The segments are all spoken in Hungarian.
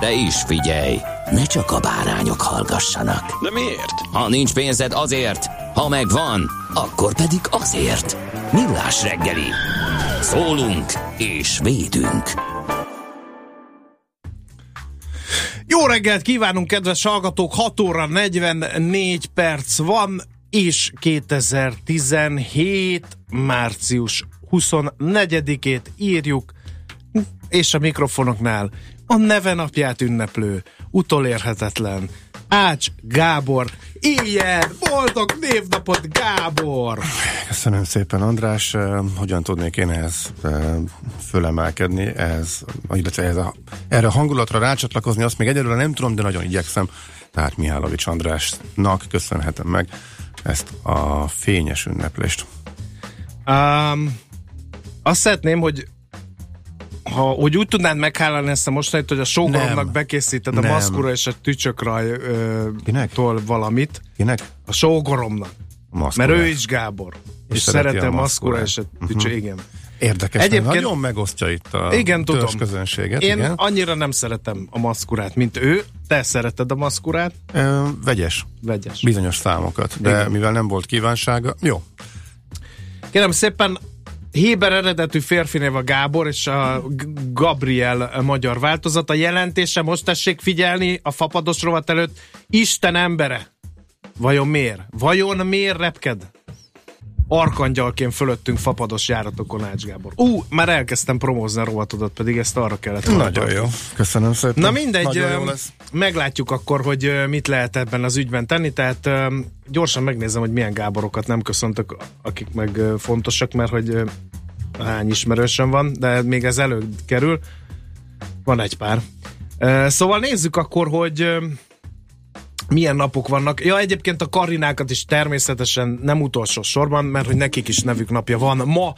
De is figyelj, ne csak a bárányok hallgassanak. De miért? Ha nincs pénzed azért, ha megvan, akkor pedig azért. Millás reggeli. Szólunk és védünk. Jó reggelt kívánunk, kedves hallgatók! 6 óra 44 perc van, és 2017. március 24-ét írjuk, és a mikrofonoknál a neve napját ünneplő, utolérhetetlen Ács Gábor. Ilyen! Boldog névnapot, Gábor! Köszönöm szépen, András. Hogyan tudnék én ehhez eh, fölemelkedni, ehhez, illetve ehhez a, erre a hangulatra rácsatlakozni, azt még egyelőre nem tudom, de nagyon igyekszem. Tehát Mihálovics Andrásnak köszönhetem meg ezt a fényes ünneplést. Um, azt szeretném, hogy ha, hogy úgy tudnád meghálálni ezt a mostanit, hogy a sógoromnak Nem. bekészíted a Nem. maszkura és a tücsökraj ö, Kinek? tól valamit. Kinek? A sógoromnak. A maszkurás. Mert ő is Gábor. És, és szereti a a maszkura maszkurát. és a tücsö, uh-huh. igen. Érdekes, Egyébként- nagyon megosztja itt a Igen, tudom. közönséget. Én igen. annyira nem szeretem a maszkurát, mint ő. Te szereted a maszkurát? Ö, vegyes, Vegyes. bizonyos számokat, de Igen. mivel nem volt kívánsága, jó, Kérem szépen, Héber eredetű férfi név a Gábor, és a Gabriel magyar változat. A jelentése, most tessék figyelni a fapados rovat előtt, Isten embere. Vajon miért? Vajon miért repked? Arkangyalként fölöttünk fapados járatokon Ács Gábor. Ú, már elkezdtem promózni a rovatodat, pedig ezt arra kellett nagyon tartani. jó. Köszönöm szépen. Na mindegy, meglátjuk akkor, hogy mit lehet ebben az ügyben tenni, tehát gyorsan megnézem, hogy milyen Gáborokat nem köszöntök, akik meg fontosak, mert hogy hány ismerősöm van, de még ez előkerül. Van egy pár. Szóval nézzük akkor, hogy milyen napok vannak. Ja, egyébként a Karinákat is természetesen nem utolsó sorban, mert hogy nekik is nevük napja van ma.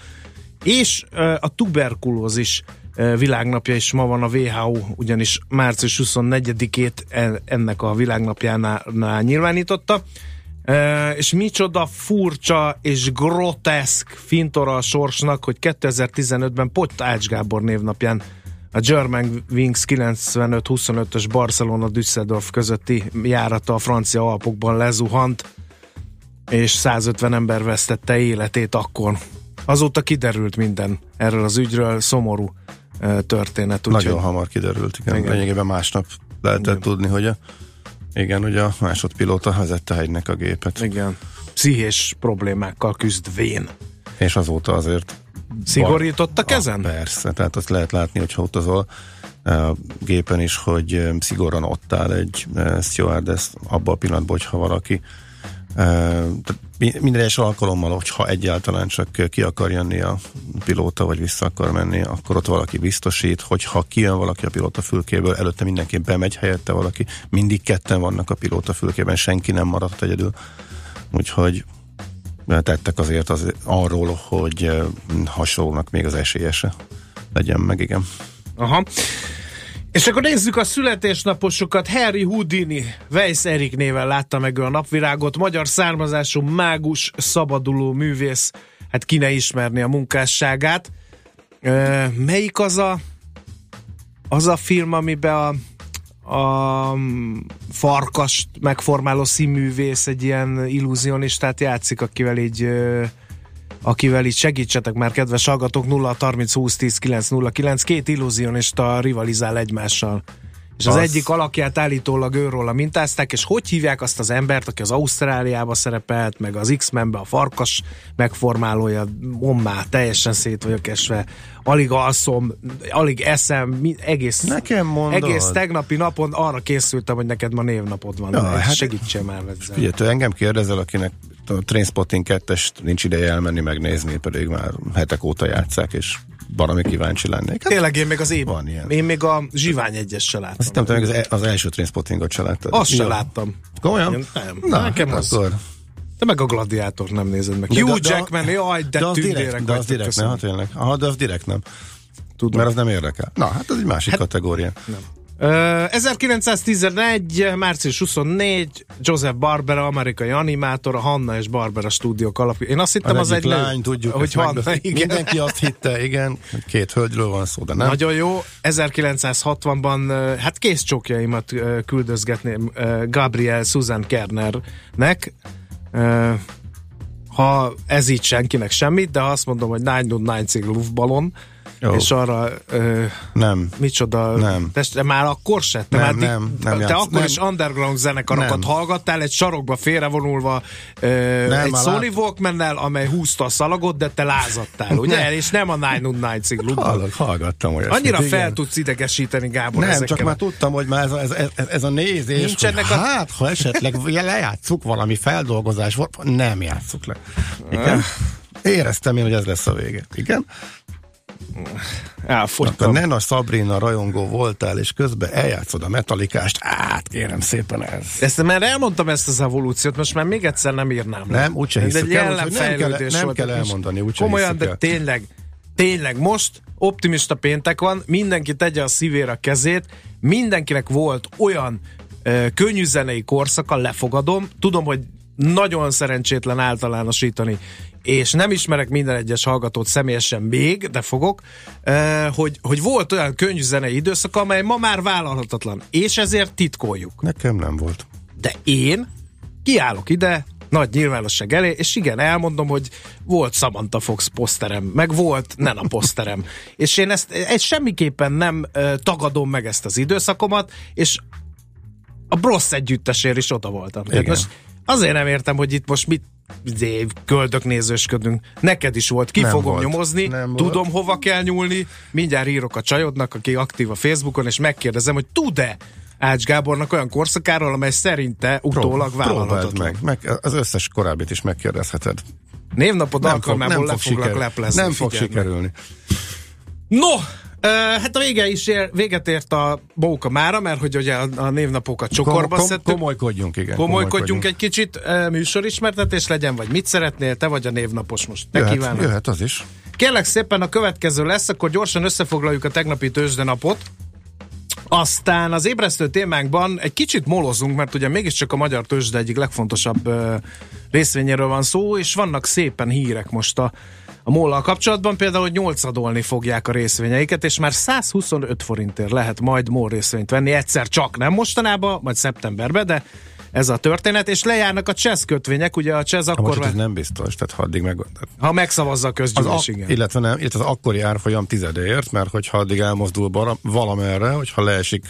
És a tuberkulózis világnapja is ma van a WHO, ugyanis március 24-ét en- ennek a világnapjánál nyilvánította. És micsoda furcsa és groteszk fintora a sorsnak, hogy 2015-ben Pott Ács Gábor névnapján a German Wings 95-25-ös Barcelona Düsseldorf közötti járata a francia alpokban lezuhant, és 150 ember vesztette életét akkor. Azóta kiderült minden erről az ügyről, szomorú történet. úgyhogy- Nagyon hamar kiderült, igen. Igen. Lényegében másnap lehetett Igen. tudni, hogy a, igen, hogy a másodpilóta vezette hegynek a gépet. Igen. Pszichés problémákkal küzdvén. És azóta azért Szigorítottak Ah, ezen? Persze, tehát azt lehet látni, hogyha utazol a gépen is, hogy eh, szigorúan ott áll egy eh, stewardess abban a pillanatban, hogyha valaki eh, minden egyes alkalommal, hogyha egyáltalán csak ki akar jönni a pilóta, vagy vissza akar menni, akkor ott valaki biztosít, hogyha kijön valaki a pilóta fülkéből, előtte mindenki bemegy helyette valaki, mindig ketten vannak a pilóta fülkében, senki nem maradt egyedül. Úgyhogy tettek azért az, arról, hogy hasonlónak még az esélyese legyen meg, igen. Aha. És akkor nézzük a születésnaposokat. Harry Houdini, Weiss Erik néven látta meg ő a napvirágot. Magyar származású mágus, szabaduló művész. Hát ki ne ismerni a munkásságát. Melyik az a az a film, amiben a a farkast megformáló színművész egy ilyen illúzionistát játszik, akivel így akivel így segítsetek már, kedves hallgatók, 0 30 20 10 9 0 9, két illúzionista rivalizál egymással. És az, Az- egyik alakját állítólag őróla mintázták, és hogy hívják azt az embert, aki az Ausztráliába szerepelt, meg az X-Menbe a farkas megformálója, mommá, teljesen szét vagyok esve, alig alszom, alig eszem, egész, Nekem mondod. egész tegnapi napon arra készültem, hogy neked ma névnapod van. Ja, hát- segítsél már ezzel. Ugye, te engem kérdezel, akinek a Trainspotting 2-est nincs ideje elmenni megnézni, pedig már hetek óta játszák, és valami kíváncsi lennék. Hát, Tényleg én még az év, Van ilyen. én még a Zsivány egyes se láttam. azt hittem, te még az, az első Trainspottingot se láttad. Azt se láttam. Komolyan? Nem. Na, Nekem hát az- akkor. Te meg a gladiátor nem nézed meg. De- Hugh de- de- Jackman, jaj, de, de az direkt, de az direkt nem, hát tényleg. Aha, de az direkt nem. Tudom. Mert az nem érdekel. Na, hát ez egy másik hát, kategória. Ö, 1911. március 24. Joseph Barbera, amerikai animátor, a Hanna és Barbera stúdiók alapja. Én azt hittem, Az, egy lány, nő, tudjuk, hogy Hanna, megbeszél- igen. Mindenki azt hitte, igen, két hölgyről van szó, de nem. Nagyon jó. 1960-ban ö, hát kész csókjaimat ö, küldözgetném Gabriel Susan Kernernek. Ha ez így senkinek semmit, de azt mondom, hogy 909 cég luftballon, Jó. és arra ö, Nem. Micsoda? Nem. Te, már akkor se? Te, Nem, már nem, nem te játsz- akkor nem. is underground zenekarokat Nem. hallgattál, egy sarokba félrevonulva ö, Nem, egy Sony Walkman-nel, amely húzta a szalagot, de te lázadtál, ugye? Nem. És nem a 909 cég klubban. Hallok, hallgattam olyasmit. Annyira igen. fel tudsz idegesíteni, Gábor, Nem, ezekkel. csak már tudtam, hogy már ez, ez, ez, ez a nézés, Nincsenek hogy a- hát, ha esetleg lejátszuk valami feldolgozás, volt, nem játsszuk le. Igen? Éreztem én, hogy ez lesz a vége. Igen? Akkor Elfogytam. ne a Sabrina rajongó voltál, és közben eljátszod a metalikást, át kérem szépen ez. Ezt már elmondtam ezt az evolúciót, most már még egyszer nem írnám. Nem, úgyse Ez hiszük egy el, nem kell- nem kell elmondani, úgyse Komolyan, de el. tényleg, tényleg most optimista péntek van, mindenki tegye a szívére a kezét, mindenkinek volt olyan ö, könnyű zenei korszaka, lefogadom, tudom, hogy nagyon szerencsétlen általánosítani, és nem ismerek minden egyes hallgatót személyesen még, de fogok, ö, hogy, hogy volt olyan könnyű zenei időszak, amely ma már vállalhatatlan, és ezért titkoljuk. Nekem nem volt. De én kiállok ide, nagy nyilvánosság elé, és igen, elmondom, hogy volt Samantha Fox poszterem, meg volt Nena poszterem. és én ezt, ezt semmiképpen nem ö, tagadom meg ezt az időszakomat, és a Brosz együttesért is oda voltam. Igen. Most azért nem értem, hogy itt most mit izé, köldök nézősködünk. Neked is volt, ki Nem fogom volt. nyomozni, Nem volt. tudom hova kell nyúlni, mindjárt írok a csajodnak, aki aktív a Facebookon, és megkérdezem, hogy tud-e Ács Gábornak olyan korszakáról, amely szerinte utólag vállalhatatlan. meg. meg. Az összes korábbit is megkérdezheted. Névnapod Nem fog, alkalmából nem le fog, foglak leplezni. nem fog meg. sikerülni. No, hát a vége is ér, véget ért a bóka mára, mert hogy ugye a, a névnapokat csokorba Kom- szedtük. komolykodjunk, igen. Komolykodjunk egy kicsit, ö, műsorismertetés legyen, vagy mit szeretnél, te vagy a névnapos most? Te Jöhet, kívánod. jöhet az is. Kérlek szépen a következő lesz, akkor gyorsan összefoglaljuk a tegnapi tőzsdenapot. Aztán az ébresztő témánkban egy kicsit molozunk, mert ugye mégiscsak a magyar tőzsde egyik legfontosabb ö, részvényéről van szó, és vannak szépen hírek most a, a mollal kapcsolatban, például, hogy nyolcadolni fogják a részvényeiket, és már 125 forintért lehet majd MOL részvényt venni, egyszer csak nem mostanában, majd szeptemberben, de ez a történet, és lejárnak a CSZ kötvények, ugye a Ha akkor, most ez nem biztos, tehát ha addig meg... ha megszavazza a Az közgyűlés, ak- igen. illetve nem, illetve az akkori árfolyam tizedéért, mert hogyha addig elmozdul bara, valamerre, hogyha leesik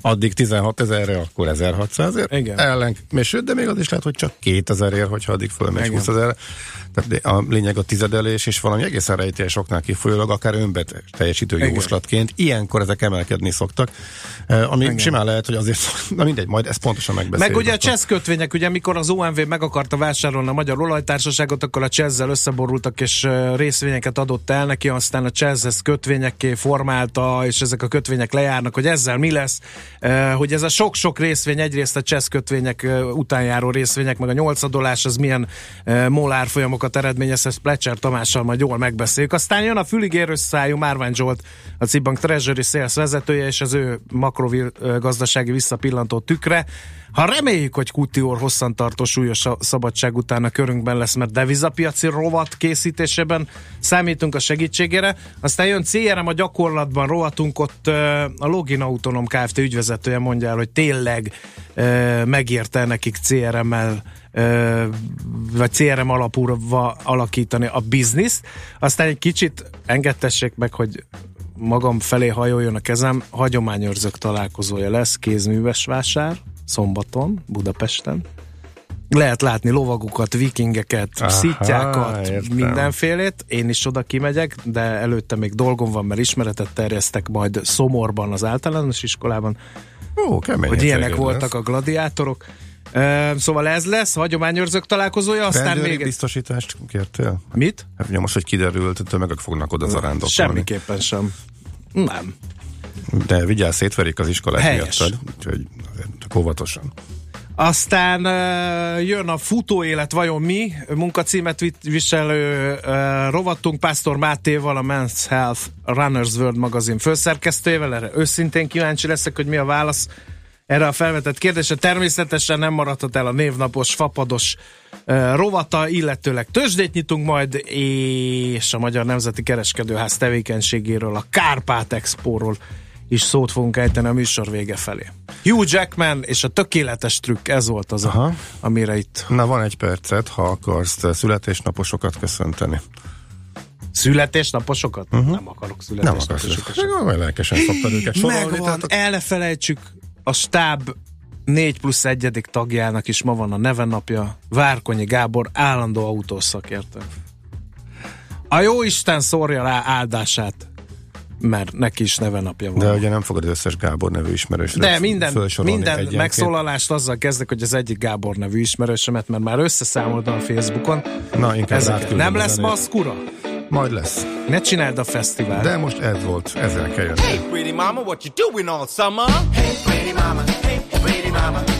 addig 16 ezerre, akkor 1600 ért. Igen. Ellen, és sőt, de még az is lehet, hogy csak 2000 ér, hogyha addig fölmegy Igen. 20 ezer. Tehát a lényeg a tizedelés, és valami egészen rejtélyes oknál kifolyólag, akár önbet teljesítő Igen. jóslatként, ilyenkor ezek emelkedni szoktak, eh, ami Igen. simán lehet, hogy azért, na mindegy, majd ezt pontosan megbeszéljük. Meg ugye a. CSZ kötvények, ugye amikor az OMV meg akarta vásárolni a Magyar Olajtársaságot, akkor a csesz összeborultak és ö, részvényeket adott el neki, aztán a CSZ ezt kötvényekké formálta, és ezek a kötvények lejárnak, hogy ezzel mi lesz, Ö, hogy ez a sok-sok részvény, egyrészt a CSZ kötvények utánjáró részvények, meg a nyolcadolás, az milyen molár folyamokat eredményez, ezt Plecser Tamással majd jól megbeszéljük. Aztán jön a füligérős szájú Márvány Zsolt, a Cibank Treasury Sales vezetője, és az ő makrogazdasági visszapillantó tükre. Ha reméljük, hogy Kutior hosszantartó súlyos szabadság után a körünkben lesz, mert devizapiaci rovat készítésében számítunk a segítségére. Aztán jön CRM a gyakorlatban rovatunk, ott a Login Autonom Kft. ügyvezetője mondja el, hogy tényleg megérte nekik CRM-mel vagy CRM alapúra alakítani a bizniszt. Aztán egy kicsit engedtessék meg, hogy magam felé hajoljon a kezem, hagyományőrzők találkozója lesz, kézműves vásár, szombaton, Budapesten. Lehet látni lovagukat, vikingeket, Aha, szittyákat, értem. mindenfélét. Én is oda kimegyek, de előtte még dolgom van, mert ismeretet terjesztek majd Szomorban, az általános iskolában, Ó, kemény. hogy ilyenek voltak lesz. a gladiátorok. Szóval ez lesz, hagyományőrzők találkozója, aztán Rendőri még... biztosítást kértél? Mit? Hát ugye most, hogy kiderült, tömegek fognak oda zarándokolni. Semmiképpen sem. Nem. De vigyázz, szétverik az iskolát Helyes. miattad, úgyhogy csak óvatosan. Aztán uh, jön a futóélet, vajon mi? Munkacímet viselő uh, rovatunk Pásztor Mátéval, a Men's Health Runners World magazin főszerkesztőjével. Erre őszintén kíváncsi leszek, hogy mi a válasz erre a felvetett kérdésre. Természetesen nem maradhat el a névnapos, fapados uh, rovata, illetőleg tőzsdét nyitunk majd, és a Magyar Nemzeti Kereskedőház tevékenységéről, a Kárpát Expóról is szót fogunk ejteni a műsor vége felé. Hugh Jackman és a tökéletes trükk, ez volt az, a, Aha. amire itt Na, van egy percet, ha akarsz születésnaposokat köszönteni. születésnaposokat? Uh-huh. Nem akarok Mhm. Nem akarsz. születésnaposokat. sem. Olyan lelkesen szoktad őket sorolni. Megvan, tehát el ne felejtsük, a stáb 4 plusz egyedik tagjának is ma van a nevennapja, Várkonyi Gábor állandó autószakértő. A jó Isten szórja rá áldását, mert neki is nevenapja van. De ugye nem fogod az összes Gábor nevű ismerősre De minden, minden egyenként. megszólalást azzal kezdek, hogy az egyik Gábor nevű ismerősömet, mert már összeszámoltam a Facebookon. Na, inkább nem lesz zenét. maszkura? Majd lesz. Ne csináld a fesztivál. De most ez volt, ezzel kell jönni. Hey, pretty mama, what you doing all summer? Hey, pretty mama. Hey, pretty mama.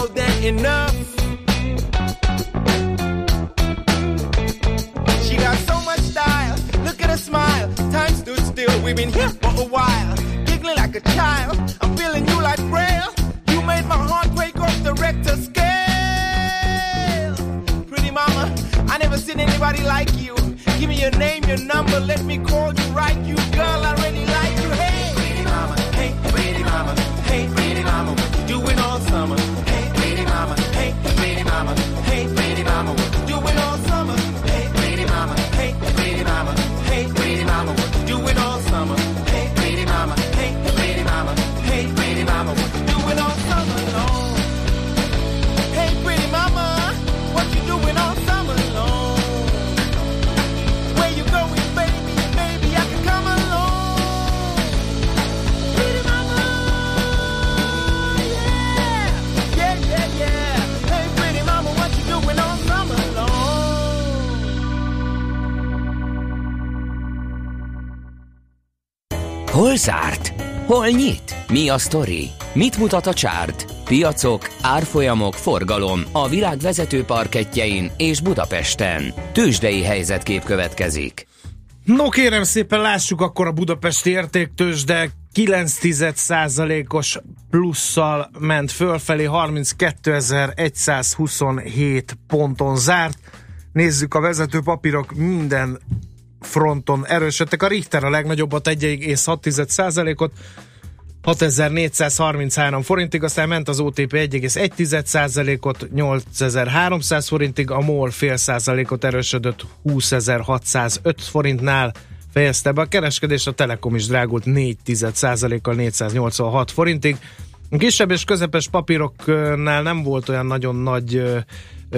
More than enough. She got so much style. Look at her smile. Time stood still. We've been here for a while. Giggling like a child. I'm feeling you like braille. You made my heart break off the Richter scale. Pretty mama, I never seen anybody like you. Give me your name, your number. Let me call you right. You girl, I really Hol zárt? Hol nyit? Mi a sztori? Mit mutat a csárt? Piacok, árfolyamok, forgalom a világ vezető parketjein és Budapesten. Tősdei helyzetkép következik. No kérem szépen lássuk akkor a budapesti értéktős, de 9 os plusszal ment fölfelé, 32.127 ponton zárt. Nézzük a vezető papírok minden fronton erősödtek. A Richter a legnagyobbat 1,6%-ot 6433 forintig, aztán ment az OTP 1,1%-ot 8300 forintig, a MOL fél százalékot erősödött 20605 forintnál fejezte be a kereskedés, a Telekom is drágult 4 kal 486 forintig. Kisebb és közepes papíroknál nem volt olyan nagyon nagy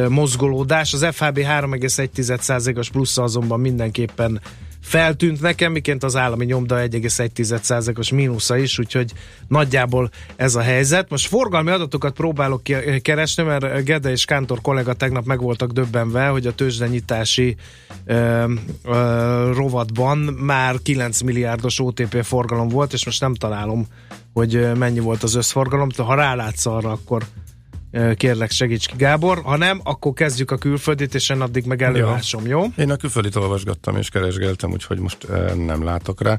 mozgolódás, az FHB 3,1%-os plusz azonban mindenképpen feltűnt nekem, miként az állami nyomda 1,1%-os mínusza is, úgyhogy nagyjából ez a helyzet. Most forgalmi adatokat próbálok keresni, mert Gede és Kántor kollega tegnap meg voltak döbbenve, hogy a tőzsdenyitási ö, ö, rovatban már 9 milliárdos OTP forgalom volt, és most nem találom, hogy mennyi volt az összforgalom. Ha rálátsz arra, akkor kérlek segíts ki Gábor, ha nem, akkor kezdjük a külföldit, és én addig meg előásom, jó? Én a külföldit olvasgattam és keresgeltem, úgyhogy most nem látok rá.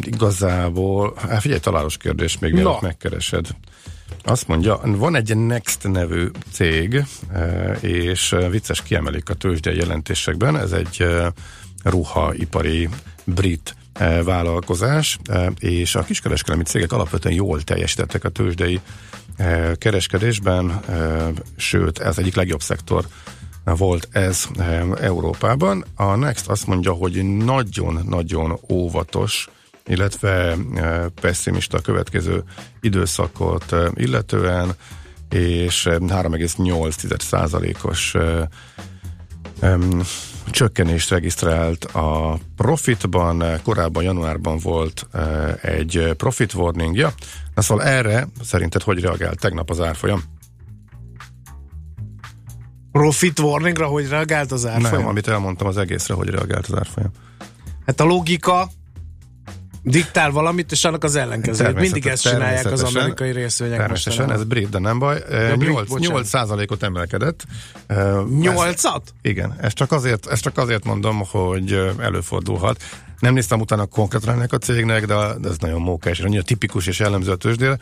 Igazából, hát figyelj, találós kérdés még mielőtt megkeresed. Azt mondja, van egy Next nevű cég, és vicces kiemelik a tőzsdei jelentésekben, ez egy ruhaipari brit vállalkozás, és a kiskereskedelmi cégek alapvetően jól teljesítettek a tőzsdei kereskedésben, sőt, ez egyik legjobb szektor volt ez Európában. A Next azt mondja, hogy nagyon-nagyon óvatos, illetve pessimista a következő időszakot illetően, és eh, 3,8%-os eh, em, csökkenést regisztrált a profitban, korábban januárban volt egy profit warningja. Na szóval erre szerinted hogy reagált tegnap az árfolyam? Profit warningra, hogy reagált az Nem, árfolyam? amit elmondtam az egészre, hogy reagált az árfolyam. Hát a logika diktál valamit, és annak az ellenkezőjét. Természetes- Mindig ezt csinálják az amerikai részvények Természetesen, ez mostanában. brit, de nem baj. Ja, brit, 8, bocsánat. 8 százalékot emelkedett. Eh, ez- Nyolcat? Igen, ezt csak, azért, ezt csak azért mondom, hogy előfordulhat. Nem néztem utána konkrétan ennek a cégnek, de, de ez nagyon mókás, és annyira tipikus és jellemző a tőzsdére,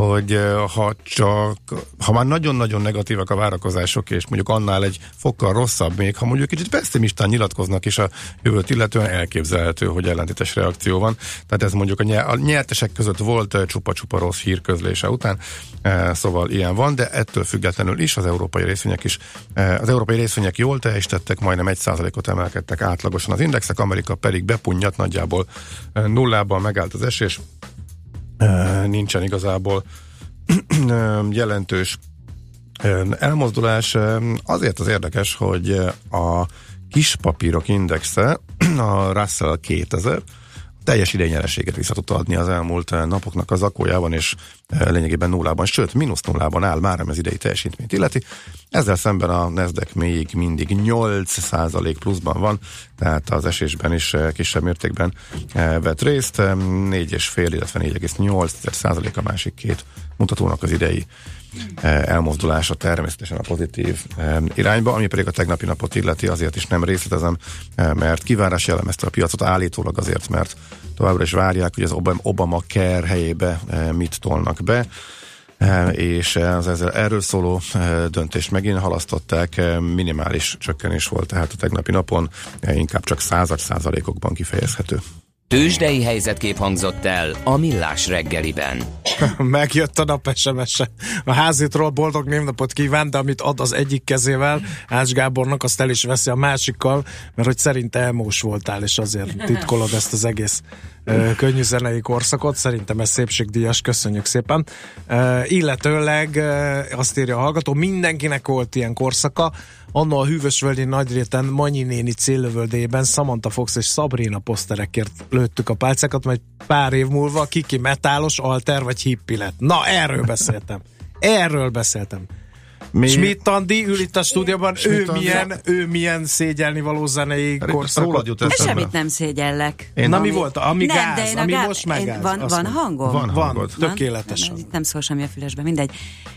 hogy ha csak, ha már nagyon-nagyon negatívak a várakozások, és mondjuk annál egy fokkal rosszabb még, ha mondjuk kicsit pessimistán nyilatkoznak is a jövőt illetően elképzelhető, hogy ellentétes reakció van. Tehát ez mondjuk a, nye- a nyertesek között volt csupa-csupa rossz hír közlése után, szóval ilyen van, de ettől függetlenül is az európai részvények is, az európai részvények jól teljesítettek, majdnem 1%-ot emelkedtek átlagosan az indexek, Amerika pedig bepunnyat nagyjából nullában megállt az esés, nincsen igazából jelentős elmozdulás. Azért az érdekes, hogy a kispapírok indexe, a Russell 2000, teljes idényerességet vissza tudta adni az elmúlt eh, napoknak az akójában, és eh, lényegében nullában, sőt, mínusz nullában áll már az idei teljesítményt illeti. Ezzel szemben a Nasdaq még mindig 8% pluszban van, tehát az esésben is eh, kisebb mértékben vett részt, eh, 4,5, illetve 4,8% a másik két mutatónak az idei elmozdulása természetesen a pozitív eh, irányba, ami pedig a tegnapi napot illeti, azért is nem részletezem, eh, mert kivárás jellemezte a piacot állítólag azért, mert továbbra is várják, hogy az Obama, Obama Care helyébe mit tolnak be, és az ezzel erről szóló döntést megint halasztották, minimális csökkenés volt tehát a tegnapi napon, inkább csak század százalékokban kifejezhető. Tőzsdei helyzetkép hangzott el a Millás reggeliben. Megjött a nap SMS-e. A házitról boldog névnapot kíván, de amit ad az egyik kezével, Ács Gábornak, azt el is veszi a másikkal, mert hogy szerint elmós voltál, és azért titkolod ezt az egész ö, könnyű zenei korszakot. Szerintem ez szépségdíjas, köszönjük szépen. Illetőleg ö, azt írja a hallgató, mindenkinek volt ilyen korszaka, Anno a hűvösvölgyi nagyréten Manyi néni célövöldében Samantha Fox és Sabrina poszterekért lőttük a pálcákat, majd pár év múlva kiki metálos, alter vagy hippi lett. Na, erről beszéltem. Erről beszéltem. Mi... Schmidt Andi ül itt a stúdióban, ő Schmidt Andi. milyen, ő milyen szégyelni való zenei korszakot. jut De eszembe. semmit nem szégyellek. Én- Na mi volt? Ami nem, gáz, de én a ami gá- most megáz. én- Van, van mondom. hangom? Van Van, hangod. tökéletesen. Nem, nem szól semmi a fülesbe, mindegy.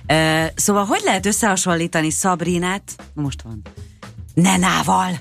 Uh, szóval hogy lehet összehasonlítani Szabrinát, most van, Nenával?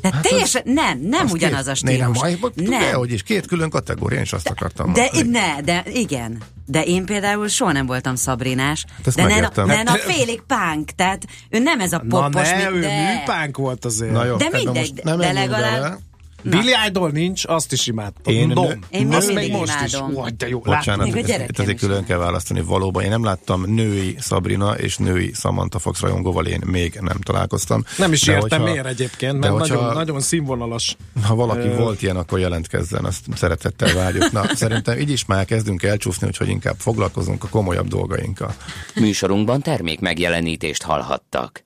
Tehát hát teljesen, nem, nem Azt ugyanaz a két- né, stílus. Nem, majd, nem. hogy is, két külön kategória, én is azt akartam De mondani. ne, de igen. De én például soha nem voltam szabrinás. Hát de megértem. Nena Hát- félig punk, tehát ő nem ez a Na popos, ne, mint- ő de. műpánk volt azért. Na jó, De hát mindegy, most nem de legalább- bele. Billy Idol nincs, azt is imádtam. Én Dom. nő- Én azt mindig még most imádom. is. Ó, de jó. Bocsánat, Még a itt azért külön kell választani. Valóban én nem láttam női Sabrina és női Samantha Fox rajongóval, én még nem találkoztam. Nem is De értem hogyha- miért egyébként, de mert hogyha- nagyon, nagyon színvonalas. Ha valaki Ö, volt ilyen, akkor jelentkezzen, azt szeretettel várjuk. Na, szerintem így is már kezdünk elcsúszni, úgyhogy inkább foglalkozunk a komolyabb dolgainkkal. Műsorunkban termék megjelenítést hallhattak.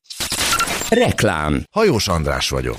Reklám. Hajós András vagyok.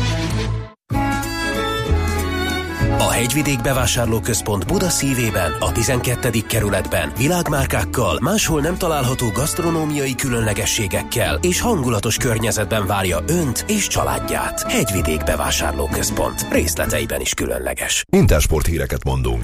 Hegyvidék Bevásárlóközpont Buda szívében, a 12. kerületben világmárkákkal, máshol nem található gasztronómiai különlegességekkel és hangulatos környezetben várja Önt és családját. Hegyvidék Bevásárlóközpont. Részleteiben is különleges. Intersport híreket mondunk.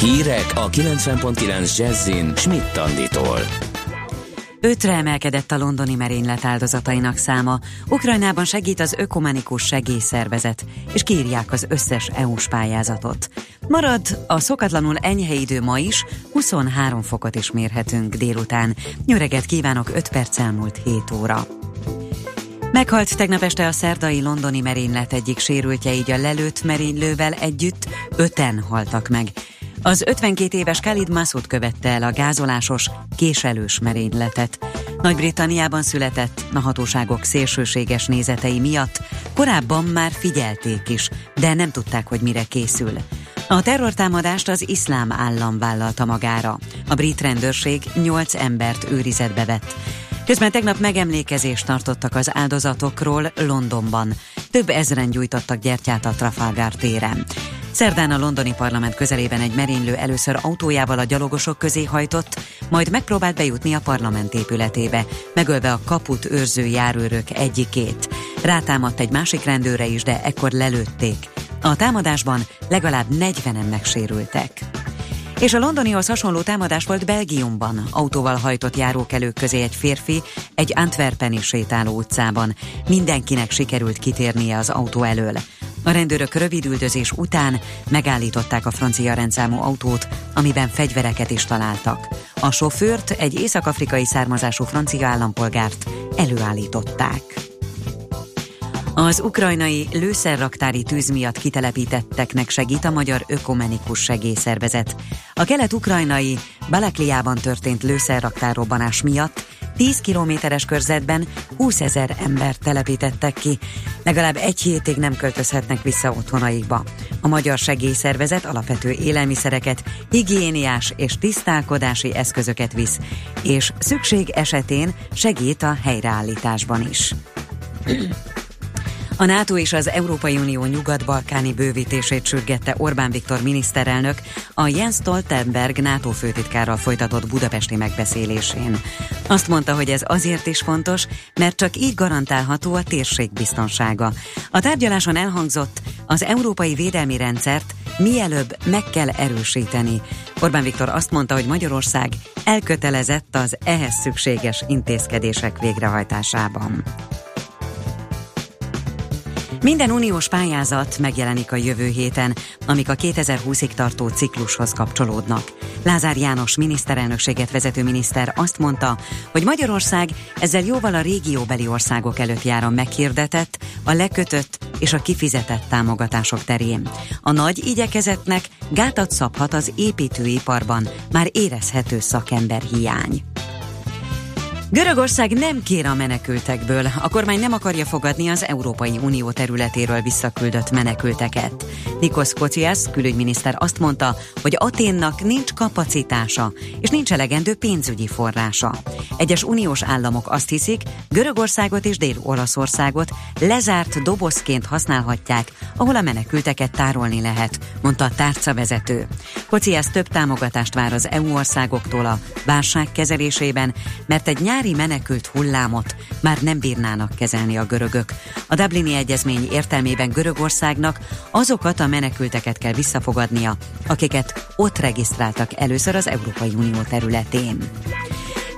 Hírek a 90.9 Jazzin Schmidt Tanditól. Ötre emelkedett a londoni merénylet áldozatainak száma. Ukrajnában segít az ökumenikus segélyszervezet, és kírják az összes EU-s pályázatot. Marad a szokatlanul enyhe idő ma is, 23 fokot is mérhetünk délután. Nyöreget kívánok 5 perc elmúlt 7 óra. Meghalt tegnap este a szerdai londoni merénylet egyik sérültje, így a lelőtt merénylővel együtt öten haltak meg. Az 52 éves Khalid Massoud követte el a gázolásos, késelős merényletet. Nagy-Britanniában született, a hatóságok szélsőséges nézetei miatt korábban már figyelték is, de nem tudták, hogy mire készül. A terrortámadást az iszlám állam vállalta magára. A brit rendőrség nyolc embert őrizetbe vett. Közben tegnap megemlékezést tartottak az áldozatokról Londonban. Több ezren gyújtottak gyertyát a Trafalgar téren. Szerdán a londoni parlament közelében egy merénylő először autójával a gyalogosok közé hajtott, majd megpróbált bejutni a parlament épületébe, megölve a kaput őrző járőrök egyikét. Rátámadt egy másik rendőre is, de ekkor lelőtték. A támadásban legalább 40-en megsérültek. És a londonihoz hasonló támadás volt Belgiumban. Autóval hajtott járókelők közé egy férfi egy Antwerpeni sétáló utcában. Mindenkinek sikerült kitérnie az autó elől. A rendőrök rövid üldözés után megállították a francia rendszámú autót, amiben fegyvereket is találtak. A sofőrt, egy észak-afrikai származású francia állampolgárt előállították. Az ukrajnai lőszerraktári tűz miatt kitelepítetteknek segít a Magyar Ökumenikus Segélyszervezet. A kelet-ukrajnai Balakliában történt lőszerraktárrobbanás miatt 10 kilométeres körzetben 20 ezer embert telepítettek ki. Legalább egy hétig nem költözhetnek vissza otthonaikba. A Magyar Segélyszervezet alapvető élelmiszereket, higiéniás és tisztálkodási eszközöket visz, és szükség esetén segít a helyreállításban is. A NATO és az Európai Unió nyugat-balkáni bővítését sürgette Orbán Viktor miniszterelnök a Jens Stoltenberg NATO főtitkárral folytatott budapesti megbeszélésén. Azt mondta, hogy ez azért is fontos, mert csak így garantálható a térség biztonsága. A tárgyaláson elhangzott, az európai védelmi rendszert mielőbb meg kell erősíteni. Orbán Viktor azt mondta, hogy Magyarország elkötelezett az ehhez szükséges intézkedések végrehajtásában. Minden uniós pályázat megjelenik a jövő héten, amik a 2020-ig tartó ciklushoz kapcsolódnak. Lázár János miniszterelnökséget vezető miniszter azt mondta, hogy Magyarország ezzel jóval a régióbeli országok előtt jár a meghirdetett, a lekötött és a kifizetett támogatások terén. A nagy igyekezetnek gátat szabhat az építőiparban már érezhető szakember hiány. Görögország nem kér a menekültekből. A kormány nem akarja fogadni az Európai Unió területéről visszaküldött menekülteket. Nikos Kociász külügyminiszter azt mondta, hogy Aténnak nincs kapacitása, és nincs elegendő pénzügyi forrása. Egyes uniós államok azt hiszik, Görögországot és Dél-Olaszországot lezárt dobozként használhatják, ahol a menekülteket tárolni lehet, mondta a tárcavezető. Kociász több támogatást vár az EU országoktól a válság kezelésében, mert egy nyári menekült hullámot már nem bírnának kezelni a görögök. A Dublini Egyezmény értelmében Görögországnak azokat a menekülteket kell visszafogadnia, akiket ott regisztráltak először az Európai Unió területén.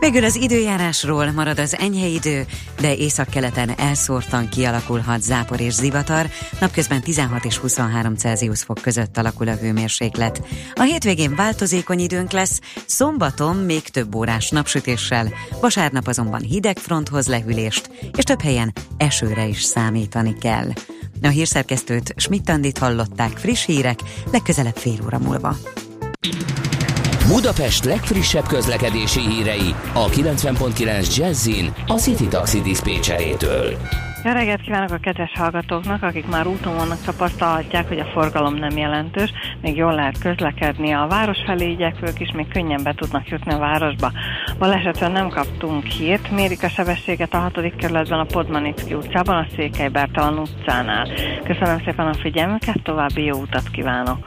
Végül az időjárásról marad az enyhe idő, de északkeleten elszórtan kialakulhat zápor és zivatar, napközben 16 és 23 Celsius fok között alakul a hőmérséklet. A hétvégén változékony időnk lesz, szombaton még több órás napsütéssel, vasárnap azonban hideg fronthoz lehűlést, és több helyen esőre is számítani kell. A hírszerkesztőt Schmidt-Tandit hallották friss hírek, legközelebb fél óra múlva. Budapest legfrissebb közlekedési hírei a 90.9 Jazzin a City Taxi Dispécsejétől. Jó reggelt kívánok a kedves hallgatóknak, akik már úton vannak, tapasztalhatják, hogy a forgalom nem jelentős, még jól lehet közlekedni. A város felé igyekvők is még könnyen be tudnak jutni a városba. Balesetről nem kaptunk hírt, mérik a sebességet a 6. kerületben a Podmanicki utcában, a Székely Bertalan utcánál. Köszönöm szépen a figyelmüket, további jó utat kívánok!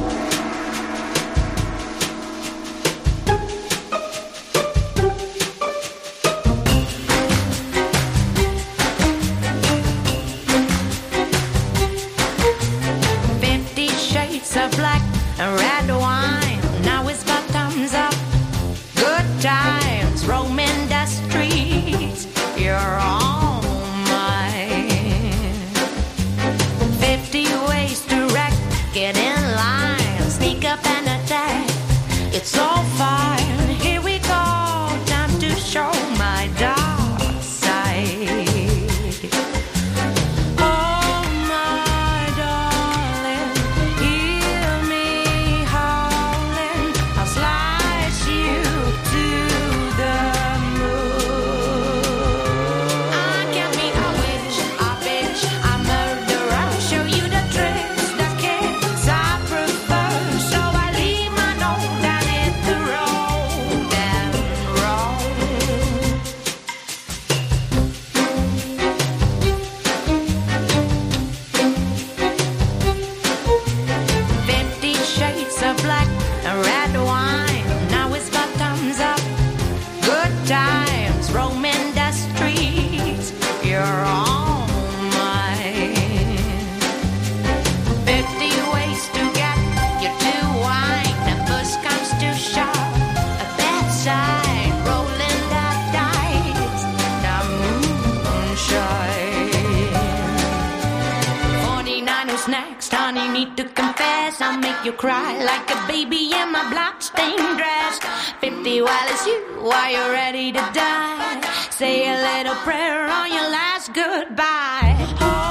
Need to confess. I'll make you cry like a baby in my bloodstained dress. 50, while it's you, are you're ready to die? Say a little prayer on your last goodbye. Oh,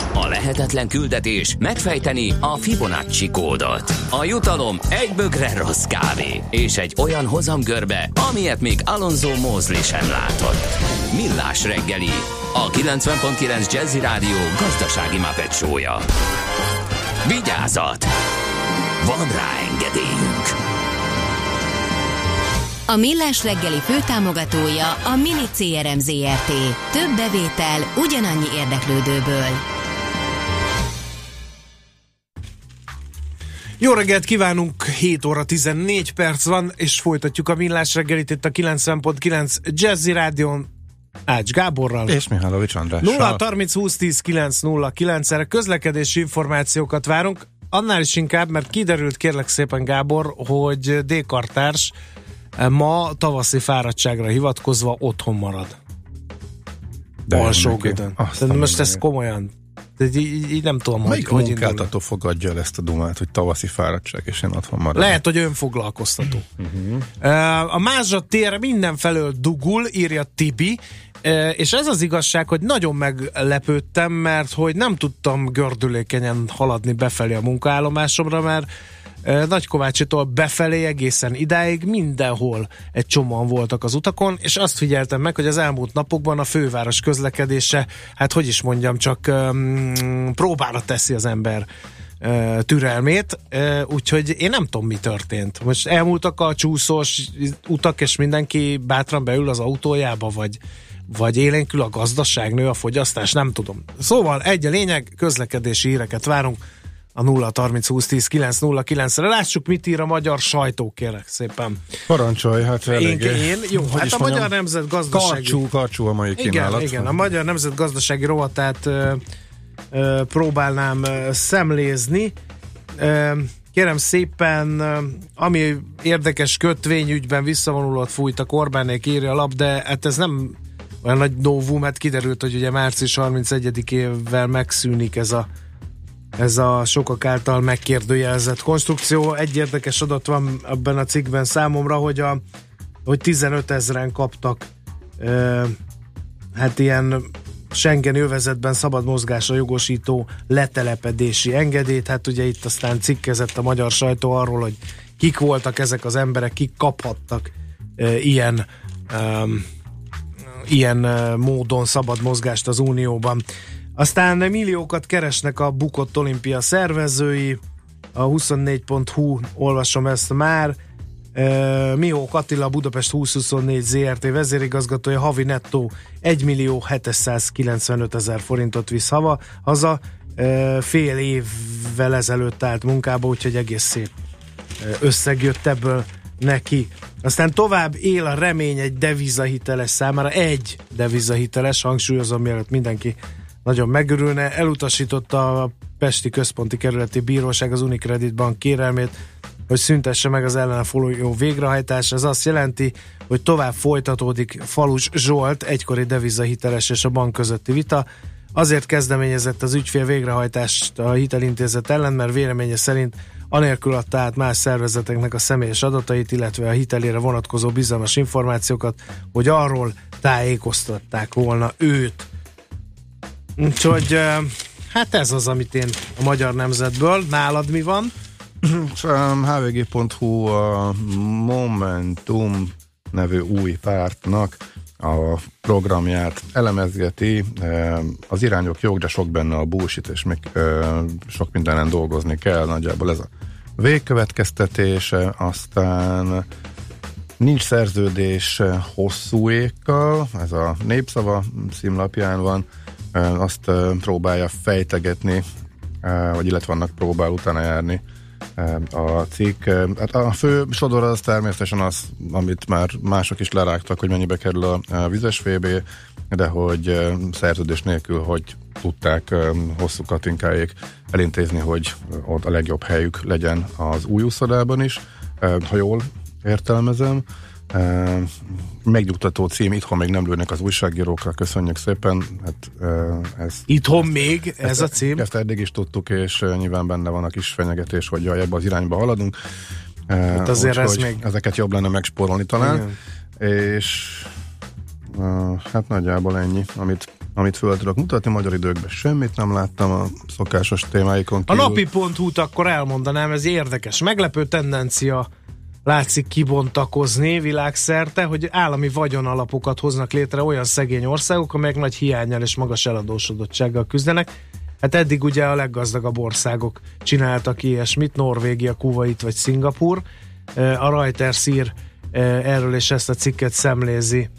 A lehetetlen küldetés megfejteni a Fibonacci kódot. A jutalom egy bögre rossz kávé és egy olyan hozamgörbe, amilyet még Alonso Mózli sem látott. Millás reggeli, a 90.9 Jazzy Rádió gazdasági mapetsója. Vigyázat! Van rá engedélyünk! A Millás reggeli főtámogatója a Mini CRM Zrt. Több bevétel ugyanannyi érdeklődőből. Jó reggelt kívánunk, 7 óra 14 perc van, és folytatjuk a millás reggelit itt a 90.9 Jazzy Rádion Ács Gáborral. És Mihálovics Andrással. 0 30 20 10 9 0 9 erre közlekedési információkat várunk. Annál is inkább, mert kiderült kérlek szépen Gábor, hogy D-kartárs ma tavaszi fáradtságra hivatkozva otthon marad. De. Most ez komolyan. De így, így, így nem tudom, Melyik hogy, hogy indul. fogadja el ezt a dumát, hogy tavaszi fáradtság, és én otthon maradok? Lehet, hogy önfoglalkoztató. Uh, a Mázsa tér mindenfelől dugul, írja Tibi, és ez az igazság, hogy nagyon meglepődtem, mert hogy nem tudtam gördülékenyen haladni befelé a munkaállomásomra, mert Nagykovácsitól befelé egészen idáig mindenhol egy csomóan voltak az utakon, és azt figyeltem meg, hogy az elmúlt napokban a főváros közlekedése, hát hogy is mondjam, csak um, próbára teszi az ember türelmét, úgyhogy én nem tudom, mi történt. Most elmúltak a csúszós utak, és mindenki bátran beül az autójába, vagy vagy élénkül a gazdaság, nő a fogyasztás, nem tudom. Szóval egy a lényeg, közlekedési híreket várunk a 0 30 20 10 9 0 9 re Lássuk, mit ír a magyar sajtó, kérek szépen. Parancsolj, hát Én, eléggé. én jó, hogy hát is a mondjam, Magyar Nemzet Gazdasági... Karcsú, karcsú a mai Igen, kínálat. igen, a Magyar Nemzet Gazdasági rovatát ö, ö, próbálnám ö, szemlézni. Ö, kérem szépen, ami érdekes kötvényügyben visszavonulót fújtak, Orbánék írja a lap, de hát ez nem olyan nagy novum, hát kiderült, hogy ugye március 31-ével megszűnik ez a ez a sokak által megkérdőjelezett konstrukció. Egy érdekes adat van ebben a cikkben számomra, hogy, a, hogy 15 ezeren kaptak ö, hát ilyen Schengen övezetben szabad mozgásra jogosító letelepedési engedélyt. Hát ugye itt aztán cikkezett a magyar sajtó arról, hogy kik voltak ezek az emberek, kik kaphattak ö, ilyen ö, ilyen módon szabad mozgást az Unióban. Aztán milliókat keresnek a bukott olimpia szervezői, a 24.hu olvasom ezt már, Uh, Mihó Attila, Budapest 2024 ZRT vezérigazgatója havi nettó 1 millió 795 ezer forintot visz hava, haza fél évvel ezelőtt állt munkába, úgyhogy egész szép összeg jött ebből neki. Aztán tovább él a remény egy devizahiteles számára, egy devizahiteles, hangsúlyozom, mielőtt mindenki nagyon megörülne, elutasította a Pesti Központi Kerületi Bíróság az Unicredit Bank kérelmét, hogy szüntesse meg az ellene folyó végrehajtás. Ez azt jelenti, hogy tovább folytatódik Falus Zsolt, egykori devizahiteles és a bank közötti vita. Azért kezdeményezett az ügyfél végrehajtást a hitelintézet ellen, mert véleménye szerint anélkül adta át más szervezeteknek a személyes adatait, illetve a hitelére vonatkozó bizalmas információkat, hogy arról tájékoztatták volna őt. Úgyhogy hát ez az, amit én a Magyar Nemzetből. Nálad mi van? hvg.hu a Momentum nevű új pártnak a programját elemezgeti, az irányok jók, de sok benne a bullshit, és még sok mindenen dolgozni kell, nagyjából ez a végkövetkeztetése, aztán nincs szerződés hosszú ékkal, ez a népszava címlapján van, azt próbálja fejtegetni, vagy illetve annak próbál utána járni a cikk. Hát a fő sodor az természetesen az, amit már mások is lerágtak, hogy mennyibe kerül a vizes VB, de hogy szerződés nélkül, hogy tudták hosszú katinkáig elintézni, hogy ott a legjobb helyük legyen az új úszodában is, ha jól értelmezem. E, megnyugtató cím, itthon még nem lőnek az újságírókra, köszönjük szépen. Hát, e, ez, itthon még ez ezt, a cím? Ezt eddig is tudtuk, és nyilván benne van a kis fenyegetés, hogy jaj, ebbe az irányba haladunk. Hát azért ez még... Ezeket jobb lenne megspórolni talán. Igen. És hát nagyjából ennyi, amit amit föl tudok mutatni. Magyar időkben semmit nem láttam a szokásos témáikon kívül. A napi.hu-t akkor elmondanám, ez érdekes. Meglepő tendencia látszik kibontakozni világszerte, hogy állami vagyonalapokat hoznak létre olyan szegény országok, amelyek nagy hiányjal és magas eladósodottsággal küzdenek. Hát eddig ugye a leggazdagabb országok csináltak ilyesmit, Norvégia, Kuwait vagy Szingapur. A Reuters ír erről és ezt a cikket szemlézi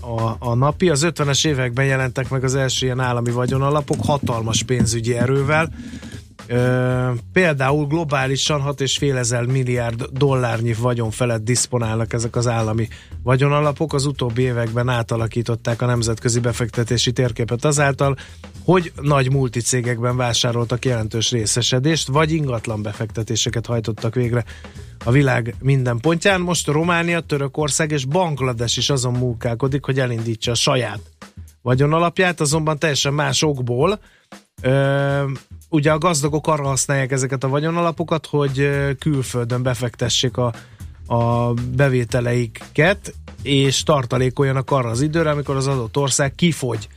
a, a napi. Az 50-es években jelentek meg az első ilyen állami vagyonalapok hatalmas pénzügyi erővel. Például globálisan 6,5 ezer milliárd dollárnyi vagyon felett diszponálnak ezek az állami vagyonalapok. Az utóbbi években átalakították a nemzetközi befektetési térképet azáltal, hogy nagy multicégekben vásároltak jelentős részesedést, vagy ingatlan befektetéseket hajtottak végre a világ minden pontján. Most Románia, Törökország és Banglades is azon munkálkodik, hogy elindítsa a saját vagyonalapját, azonban teljesen más okból. Ö, ugye a gazdagok arra használják ezeket a vagyonalapokat, hogy külföldön befektessék a, a bevételeiket, és tartalékoljanak arra az időre, amikor az adott ország kifogy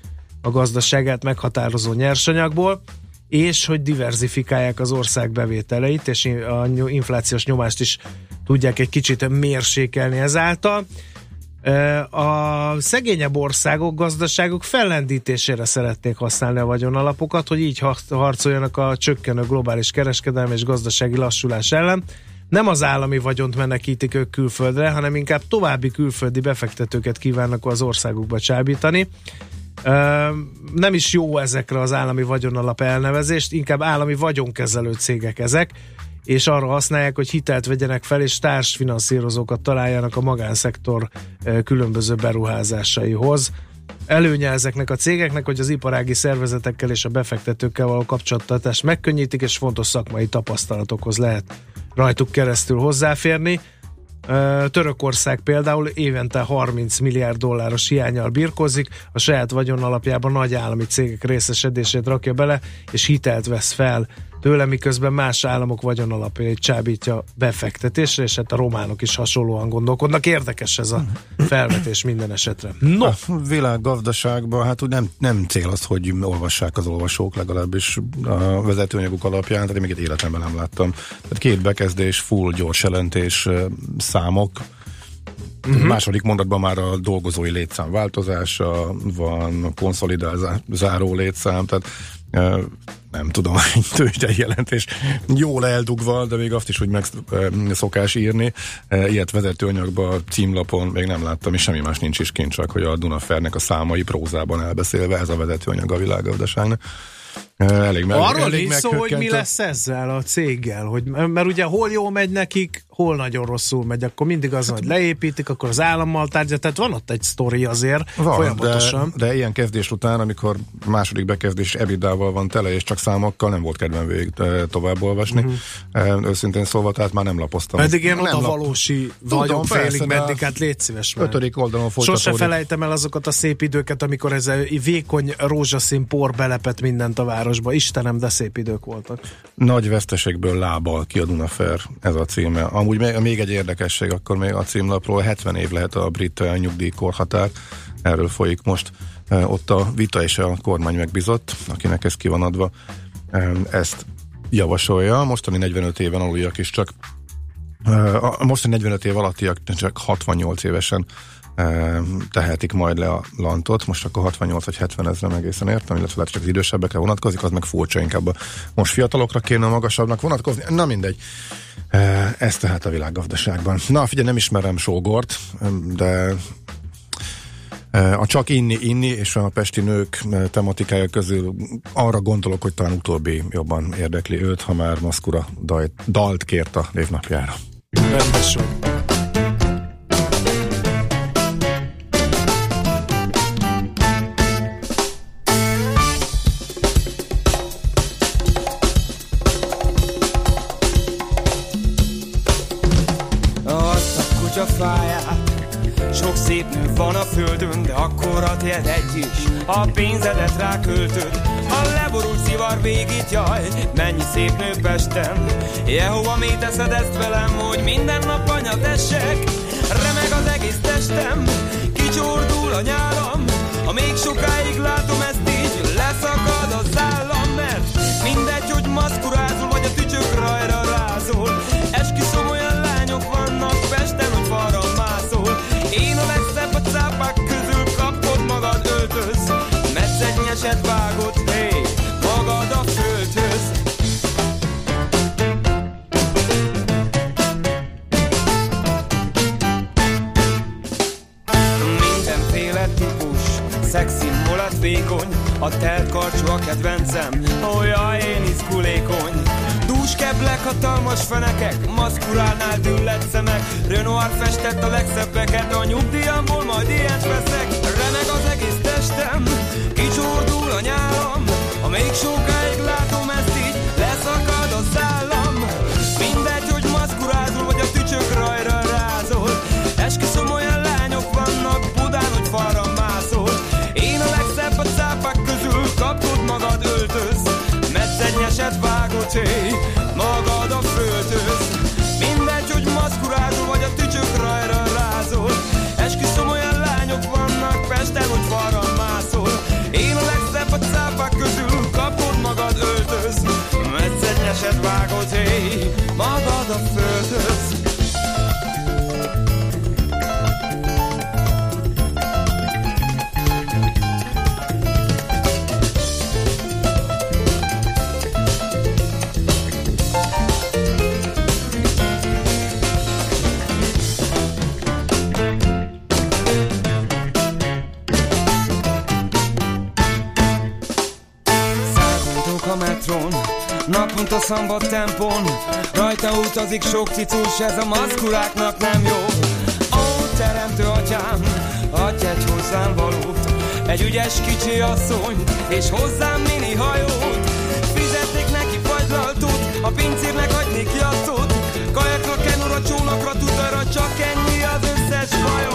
a gazdaságát meghatározó nyersanyagból, és hogy diversifikálják az ország bevételeit, és a inflációs nyomást is tudják egy kicsit mérsékelni ezáltal. A szegényebb országok, gazdaságok fellendítésére szeretnék használni a vagyonalapokat, hogy így harcoljanak a csökkenő globális kereskedelmi és gazdasági lassulás ellen. Nem az állami vagyont menekítik ők külföldre, hanem inkább további külföldi befektetőket kívánnak az országukba csábítani nem is jó ezekre az állami vagyonalap elnevezést, inkább állami vagyonkezelő cégek ezek, és arra használják, hogy hitelt vegyenek fel, és társfinanszírozókat találjanak a magánszektor különböző beruházásaihoz. Előnye ezeknek a cégeknek, hogy az iparági szervezetekkel és a befektetőkkel való kapcsolatartást megkönnyítik, és fontos szakmai tapasztalatokhoz lehet rajtuk keresztül hozzáférni. Törökország például évente 30 milliárd dolláros hiányal birkozik, a saját vagyon alapjában nagy állami cégek részesedését rakja bele, és hitelt vesz fel tőle, miközben más államok vagyonalapjait csábítja befektetésre, és hát a románok is hasonlóan gondolkodnak. Érdekes ez a felvetés minden esetre. No! A világgazdaságban hát úgy nem, nem cél az, hogy olvassák az olvasók legalábbis a vezetőanyaguk alapján, tehát én még egy életemben nem láttam. Tehát két bekezdés, full gyors jelentés, számok, Uh-huh. Második mondatban már a dolgozói létszám változása, van konszolidálzáró létszám, tehát nem tudom, egy tőzsdei jelentés jól eldugva, de még azt is úgy meg szokás írni. Ilyet vezetőanyagban, címlapon még nem láttam, és semmi más nincs is kint, csak hogy a Dunafernek a számai prózában elbeszélve, ez a vezetőanyag a világgazdaságnak. Elég meg, Arról elég is szó, hogy mi lesz ezzel a céggel, hogy, mert ugye hol jó megy nekik, hol nagyon rosszul megy, akkor mindig az, hogy leépítik, akkor az állammal tárgya, tehát van ott egy sztori azért van, folyamatosan. De, de ilyen kezdés után, amikor második bekezdés ebidával van tele, és csak számokkal, nem volt kedvem végig tovább olvasni. Uh-huh. Őszintén szólva, tehát már nem lapoztam. Pedig én a valósi vagyon félig meddig, hát légy szíves már. Ötödik oldalon folytatódik. Sose felejtem el azokat a szép időket, amikor ez a vékony rózsaszín por belepett mindent a városba. Istenem, de szép idők voltak. Nagy veszteségből lábal ki a Dunafer, ez a címe. Amúgy még, még egy érdekesség, akkor még a címlapról 70 év lehet a brit eh, nyugdíjkorhatár. Erről folyik most eh, ott a vita és a kormány megbizott, akinek ez ki van adva. Ezt javasolja. Mostani 45 éven aluljak is csak eh, a mostani 45 év alattiak csak 68 évesen tehetik majd le a lantot, most akkor 68 vagy 70 ezre egészen értem, illetve lehet csak az idősebbekre vonatkozik, az meg furcsa inkább most fiatalokra kéne a magasabbnak vonatkozni, na mindegy. Ez tehát a világgazdaságban. Na figyelj, nem ismerem Sógort, de a csak inni, inni és a pesti nők tematikája közül arra gondolok, hogy talán utóbbi jobban érdekli őt, ha már Maszkura dalt kért a névnapjára. Rendes fáját. Sok szép nő van a földön, de akkor a tiéd egy is. A pénzedet ráköltöd, a leborult szivar végít, jaj. Mennyi szép nő Pesten Jehova, mi teszed ezt velem, hogy minden nap anyat essek Remeg az egész testem, kicsordul a nyálam. Ha még sokáig látom ezt így, leszakad az állam Mert mindegy, hogy maszkurázol, vékony A telt karcsú a kedvencem, jaj, én izgulékony Dús keblek, hatalmas fenekek, maszkurálnál düllett szemek Renoir festett a legszebbeket, a nyugdíjamból majd ilyet veszek. Remeg az egész testem, kicsordul a nyálam Ha még sokáig látom ezt így, leszakad a földhöz naponta szambat tempón Rajta utazik sok cicus, ez a maszkuláknak nem jó. Ó, teremtő atyám, adj egy hozzám valót. Egy ügyes kicsi asszony, és hozzám mini hajót. Fizetnék neki fagylaltot, a pincérnek adnék jattot Kajakra, kenura, csónakra, tudarra, csak ennyi az összes bajom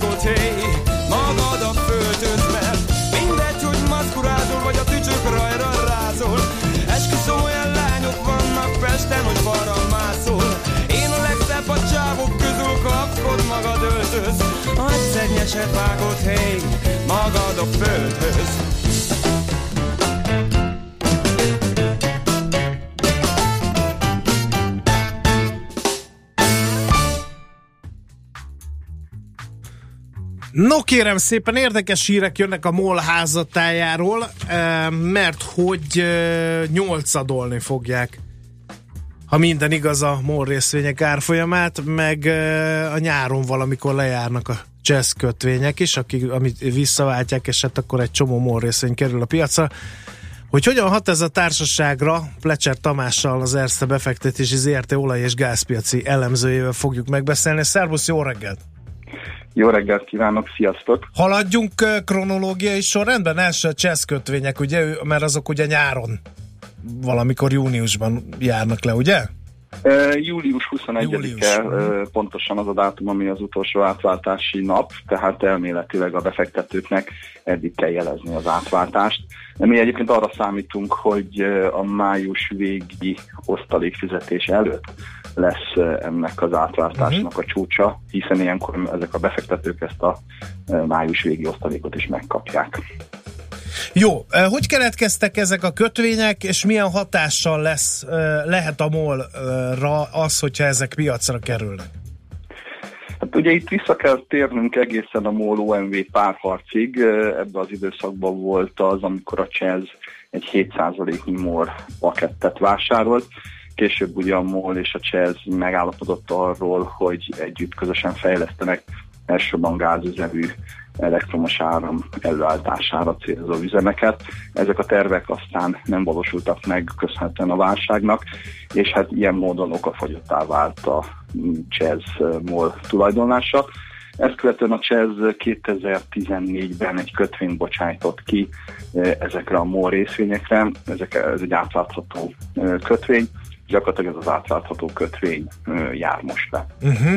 Vágod, hé Magad a földhöz, mert Mindegy, hogy maszkurázol, vagy a tücsök rajra rázol. Esküszöm, olyan lányok vannak Pesten, hogy falra mászol. Én a legszebb a csávok közül Kapod magad öltöz Metszegnyeset vágod, hé Magad a földhöz No kérem szépen, érdekes hírek jönnek a MOL házatájáról, eh, mert hogy eh, nyolcadolni fogják ha minden igaz a MOL részvények árfolyamát, meg eh, a nyáron valamikor lejárnak a jazz kötvények is, akik, amit visszaváltják, és hát akkor egy csomó MOL részvény kerül a piacra. Hogy hogyan hat ez a társaságra, Plecser Tamással, az Erste befektetési ZRT olaj- és gázpiaci elemzőjével fogjuk megbeszélni. Szervusz, jó reggelt! Jó reggelt kívánok, sziasztok! Haladjunk kronológiai sorrendben, első a csesz kötvények, ugye, mert azok ugye nyáron, valamikor júniusban járnak le, ugye? Uh, július 21-e Július. uh, pontosan az a dátum, ami az utolsó átváltási nap, tehát elméletileg a befektetőknek eddig kell jelezni az átváltást. Mi egyébként arra számítunk, hogy a május végi osztalékfizetés előtt lesz ennek az átváltásnak a csúcsa, hiszen ilyenkor ezek a befektetők ezt a május végi osztalékot is megkapják. Jó, hogy keletkeztek ezek a kötvények, és milyen hatással lesz, eh, lehet a MOL-ra az, hogyha ezek piacra kerülnek? Hát ugye itt vissza kell térnünk egészen a MOL OMV párharcig. Ebben az időszakban volt az, amikor a Csez egy 7%-nyi MOR pakettet vásárolt. Később ugye a MOL és a Csez megállapodott arról, hogy együtt közösen fejlesztenek elsősorban gázüzemű elektromos áram előállítására célzó üzemeket. Ezek a tervek aztán nem valósultak meg köszönhetően a válságnak, és hát ilyen módon okafogyottá vált a Csez MOL tulajdonlása. Ezt követően a Csez 2014-ben egy kötvényt bocsájtott ki eh, ezekre a MOL részvényekre. Ezek, ez egy átlátható eh, kötvény, gyakorlatilag ez az átlátható kötvény eh, jár most le. Uh-huh.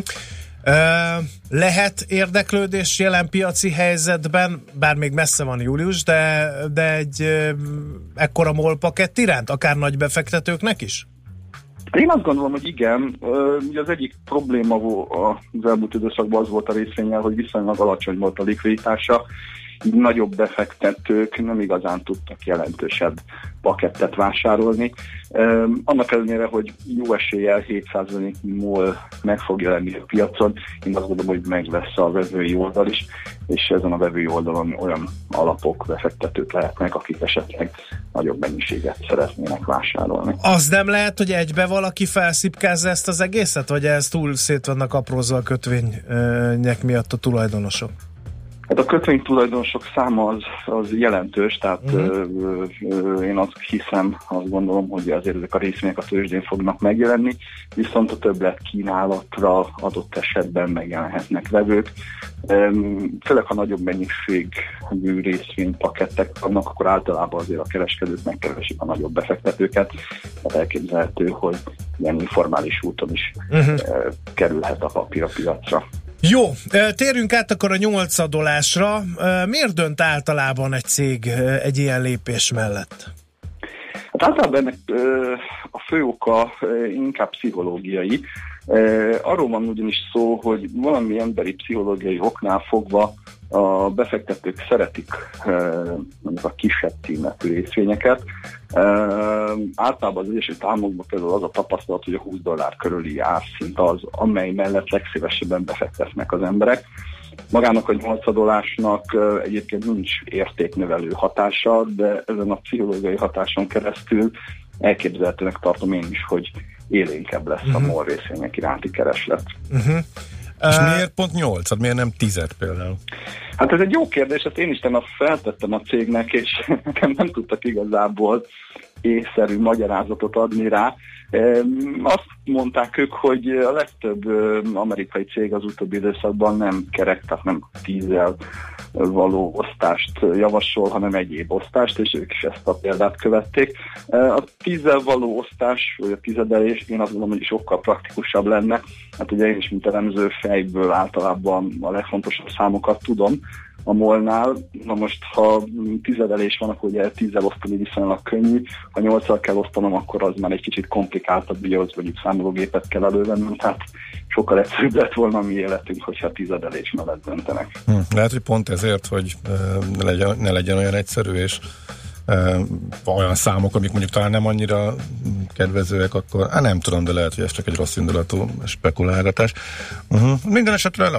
Lehet érdeklődés jelen piaci helyzetben, bár még messze van július, de, de egy ekkora MOL pakett iránt, akár nagy befektetőknek is? Én azt gondolom, hogy igen. Ugye az egyik probléma az elmúlt időszakban az volt a részvényel, hogy viszonylag alacsony volt a likviditása, nagyobb befektetők nem igazán tudtak jelentősebb pakettet vásárolni. Annak ellenére, hogy jó eséllyel 7% MOL meg fog jelenni a piacon, én azt gondolom, hogy meg lesz a vevői oldal is, és ezen a vevői oldalon olyan alapok, befektetők lehetnek, akik esetleg nagyobb mennyiséget szeretnének vásárolni. Az nem lehet, hogy egybe valaki felszipkázza ezt az egészet, vagy ez túl szét vannak aprózva a kötvények miatt a tulajdonosok? Hát a kötvény tulajdonosok száma az, az jelentős, tehát uh-huh. ö, ö, én azt hiszem, azt gondolom, hogy azért ezek a részvények a tőzsdén fognak megjelenni, viszont a többlet kínálatra adott esetben megjelenhetnek vevők. Főleg, ha nagyobb mennyiségű részvénypakettek vannak, akkor általában azért a kereskedők megkeresik a nagyobb befektetőket, tehát elképzelhető, hogy ilyen informális úton is uh-huh. kerülhet a papír a piacra. Jó, térjünk át akkor a nyolcadolásra. Miért dönt általában egy cég egy ilyen lépés mellett? Hát általában ennek a fő oka inkább pszichológiai. Arról van ugyanis szó, hogy valami emberi pszichológiai oknál fogva a befektetők szeretik mondjuk a kisebb címetű részvényeket. Általában az Egyesült Államokban például az a tapasztalat, hogy a 20 dollár körüli árszint az, amely mellett legszívesebben befektetnek az emberek. Magának a 8 adolásnak egyébként nincs értéknövelő hatása, de ezen a pszichológiai hatáson keresztül elképzelhetőnek tartom én is, hogy élénkebb lesz uh-huh. a MOL részvények iránti kereslet. Uh-huh. És uh, miért pont 8 hát miért nem 10 például? Hát ez egy jó kérdés, ezt én is tegnap feltettem a cégnek, és nekem nem tudtak igazából észszerű magyarázatot adni rá. Azt mondták ők, hogy a legtöbb amerikai cég az utóbbi időszakban nem kerek, tehát nem tízzel való osztást javasol, hanem egyéb osztást, és ők is ezt a példát követték. A tízzel való osztás, vagy a tizedelés, én azt gondolom, hogy sokkal praktikusabb lenne. Hát ugye én is, mint elemző fejből általában a legfontosabb számokat tudom, a molnál. Na most, ha tizedelés van, akkor ugye tízzel osztani viszonylag könnyű, ha nyolccal kell osztanom, akkor az már egy kicsit komplikáltabb, ugye az mondjuk számológépet kell elővennem, tehát sokkal egyszerűbb lett volna a mi életünk, hogyha tizedelés mellett döntenek. Hm, lehet, hogy pont ezért, hogy ne legyen, ne legyen olyan egyszerű, és olyan számok, amik mondjuk talán nem annyira kedvezőek, akkor hát nem tudom, de lehet, hogy ez csak egy rossz indulatú spekulálgatás. Uh-huh. Minden esetre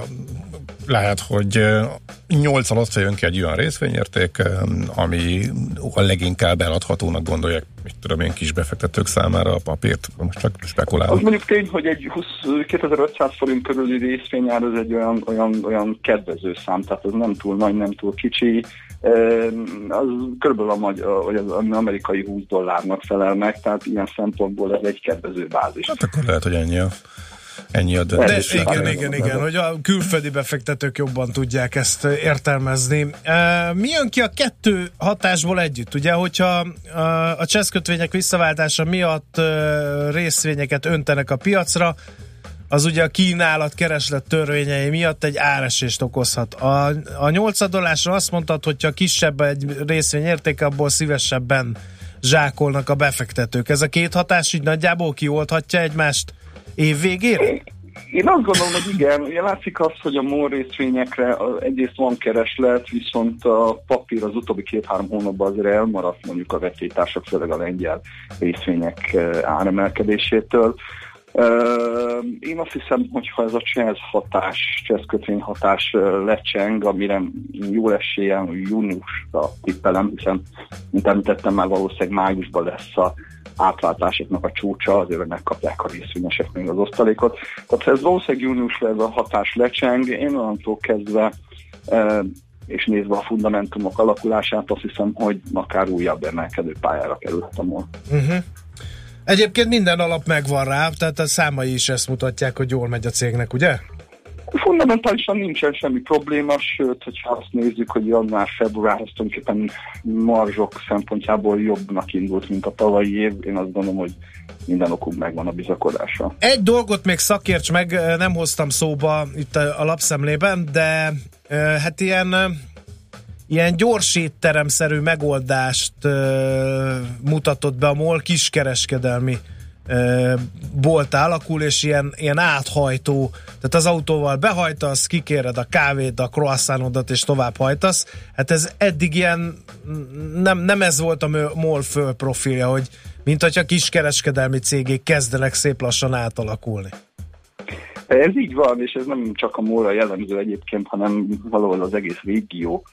lehet, hogy 8 alatt jön ki egy olyan részvényérték, ami a leginkább eladhatónak gondolják, mit tudom én, kis befektetők számára a papírt, most csak spekulálok. Az mondjuk tény, hogy egy 20, 2500 forint körüli részvényár az egy olyan, olyan, olyan kedvező szám, tehát az nem túl nagy, nem túl kicsi, az körülbelül a, magyar, vagy az amerikai 20 dollárnak felel meg, tehát ilyen szempontból ez egy kedvező bázis. Hát akkor lehet, hogy ennyi a ennyi a döntés. De igen, igen, igen, hogy a külföldi befektetők jobban tudják ezt értelmezni. Mi jön ki a kettő hatásból együtt? Ugye, hogyha a cseszkötvények visszaváltása miatt részvényeket öntenek a piacra, az ugye a kínálat kereslet törvényei miatt egy áresést okozhat. A, a nyolcadolásra azt mondtad, hogyha kisebb egy részvény értéke, abból szívesebben zsákolnak a befektetők. Ez a két hatás így nagyjából kioldhatja egymást év végére? Én azt gondolom, hogy igen. Ugye látszik az, hogy a MOL részvényekre egyrészt van kereslet, viszont a papír az utóbbi két-három hónapban azért elmaradt mondjuk a vetétársak, főleg a lengyel részvények eh, áremelkedésétől. Én azt hiszem, hogy ha ez a cseh hatás, cseh kötvény hatás lecseng, amire jó esélyen júniusra tippelem, hiszen, mint említettem, már valószínűleg májusban lesz a átváltásoknak a csúcsa, azért megkapják a részvényesek még az osztalékot. Tehát ez valószínűleg júniusra ez a hatás lecseng, én onnantól kezdve és nézve a fundamentumok alakulását, azt hiszem, hogy akár újabb emelkedő pályára kerülhetem volna. Uh-huh. Egyébként minden alap megvan rá, tehát a számai is ezt mutatják, hogy jól megy a cégnek, ugye? Fundamentálisan nincsen semmi probléma, sőt, hogyha azt nézzük, hogy január-február az tulajdonképpen marzsok szempontjából jobbnak indult, mint a tavalyi év, én azt gondolom, hogy minden okunk megvan a bizakodásra. Egy dolgot még szakérts meg, nem hoztam szóba itt a lapszemlében, de hát ilyen ilyen gyors étteremszerű megoldást mutatott be a MOL kiskereskedelmi bolt alakul, és ilyen, ilyen áthajtó, tehát az autóval behajtasz, kikéred a kávét, a croissanodat, és tovább hajtasz. Hát ez eddig ilyen, nem, nem ez volt a MOL fölprofilja, hogy mint hogyha kiskereskedelmi cégek kezdenek szép lassan átalakulni. Ez így van, és ez nem csak a MOL-ra jellemző egyébként, hanem valahol az egész régió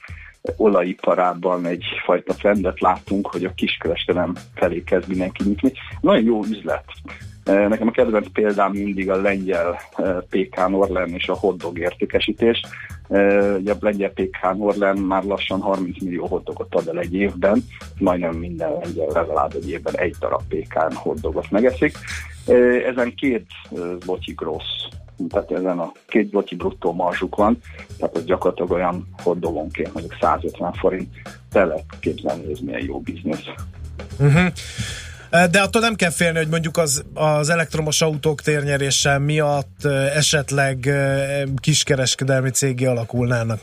olajiparában egyfajta trendet láttunk, hogy a kiskereskedelem felé kezd mindenki nyitni. Nagyon jó üzlet. E, nekem a kedvenc példám mindig a lengyel e, PK Norlen és a hotdog értékesítés. E, ugye a lengyel PK Norlen már lassan 30 millió hotdogot ad el egy évben, majdnem minden lengyel legalább egy évben egy darab PK hotdogot megeszik. Ezen két boci grossz tehát ezen a két blokki bruttó marzsuk van, tehát ez gyakorlatilag olyan hoddogonként mondjuk 150 forint, lehet képzelni, ez milyen jó biznisz. Uh-huh. De attól nem kell félni, hogy mondjuk az, az elektromos autók térnyerése miatt esetleg kiskereskedelmi cégé alakulnának.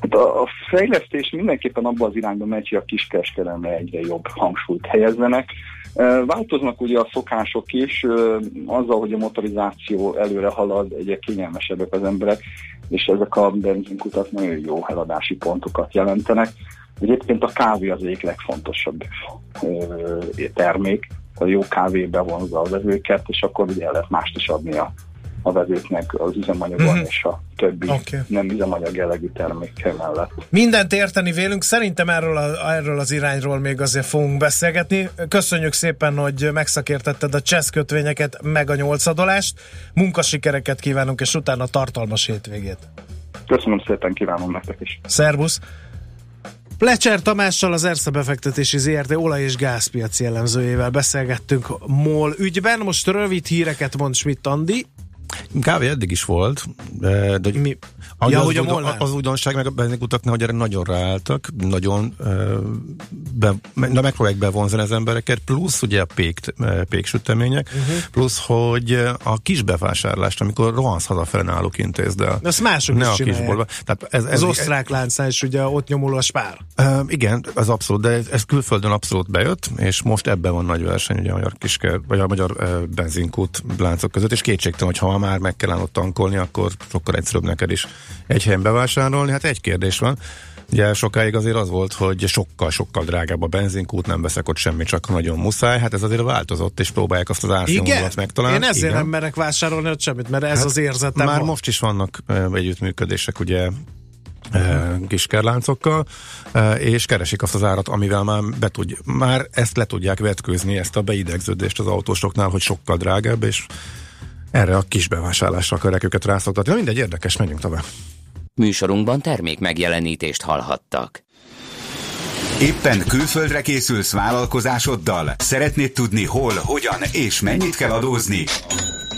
Hát a, a fejlesztés mindenképpen abban az irányba megy, hogy a kiskereskedelemre egyre jobb hangsúlyt helyezzenek. Változnak ugye a szokások is, azzal, hogy a motorizáció előre halad, egyre kényelmesebbek az emberek, és ezek a benzinkutak nagyon jó eladási pontokat jelentenek. Egyébként a kávé az egyik legfontosabb termék, a jó kávé bevonza a vezőket, és akkor ugye el lehet mást is adni a a vezőknek az üzemanyagon mm-hmm. és a többi okay. nem üzemanyag jellegű termékkel mellett. Mindent érteni vélünk, szerintem erről, a, erről az irányról még azért fogunk beszélgetni. Köszönjük szépen, hogy megszakértetted a csesz kötvényeket, meg a nyolcadolást. Munkasikereket kívánunk, és utána tartalmas hétvégét. Köszönöm szépen, kívánom nektek is. Szervusz! Plecser Tamással az Erste befektetési ZRT olaj- és gázpiaci jellemzőjével beszélgettünk MOL ügyben. Most rövid híreket mond Schmidt Andi. Kávé eddig is volt, de, de Mi? Ja, az, hogy a Molnár? az újdonság meg a benzinkutaknál, hogy erre nagyon ráálltak, nagyon be, na, megpróbálják bevonzani az embereket, plusz ugye a pék, péksütemények, uh-huh. plusz, hogy a kis bevásárlást, amikor rohansz hazafele náluk intézd el. Ezt mások ne is a kisboltba. Tehát ez, ez, Az osztrák láncnál is ugye ott nyomul a spár. Uh, igen, az abszolút, de ez, ez külföldön abszolút bejött, és most ebben van nagy verseny ugye a magyar kisker, vagy a magyar uh, benzinkút láncok között, és kétségtelen, hogy ha már meg kell ott tankolni, akkor sokkal egyszerűbb neked is egy helyen bevásárolni. Hát egy kérdés van, Ugye sokáig azért az volt, hogy sokkal-sokkal drágább a benzinkút, nem veszek ott semmit, csak nagyon muszáj. Hát ez azért változott, és próbálják azt az árszínvonalat megtalálni. Én ezért Igen. nem merek vásárolni ott semmit, mert ez Hát az érzetem Már van. most is vannak együttműködések, ugye kiskerláncokkal, és keresik azt az árat, amivel már, be tudj, már ezt le tudják vetkőzni, ezt a beidegződést az autósoknál, hogy sokkal drágább, és erre a kis bevásárlásra akarják őket rászoktatni. Na mindegy, érdekes, menjünk tovább. Műsorunkban termék megjelenítést hallhattak. Éppen külföldre készülsz vállalkozásoddal? Szeretnéd tudni hol, hogyan és mennyit kell adózni?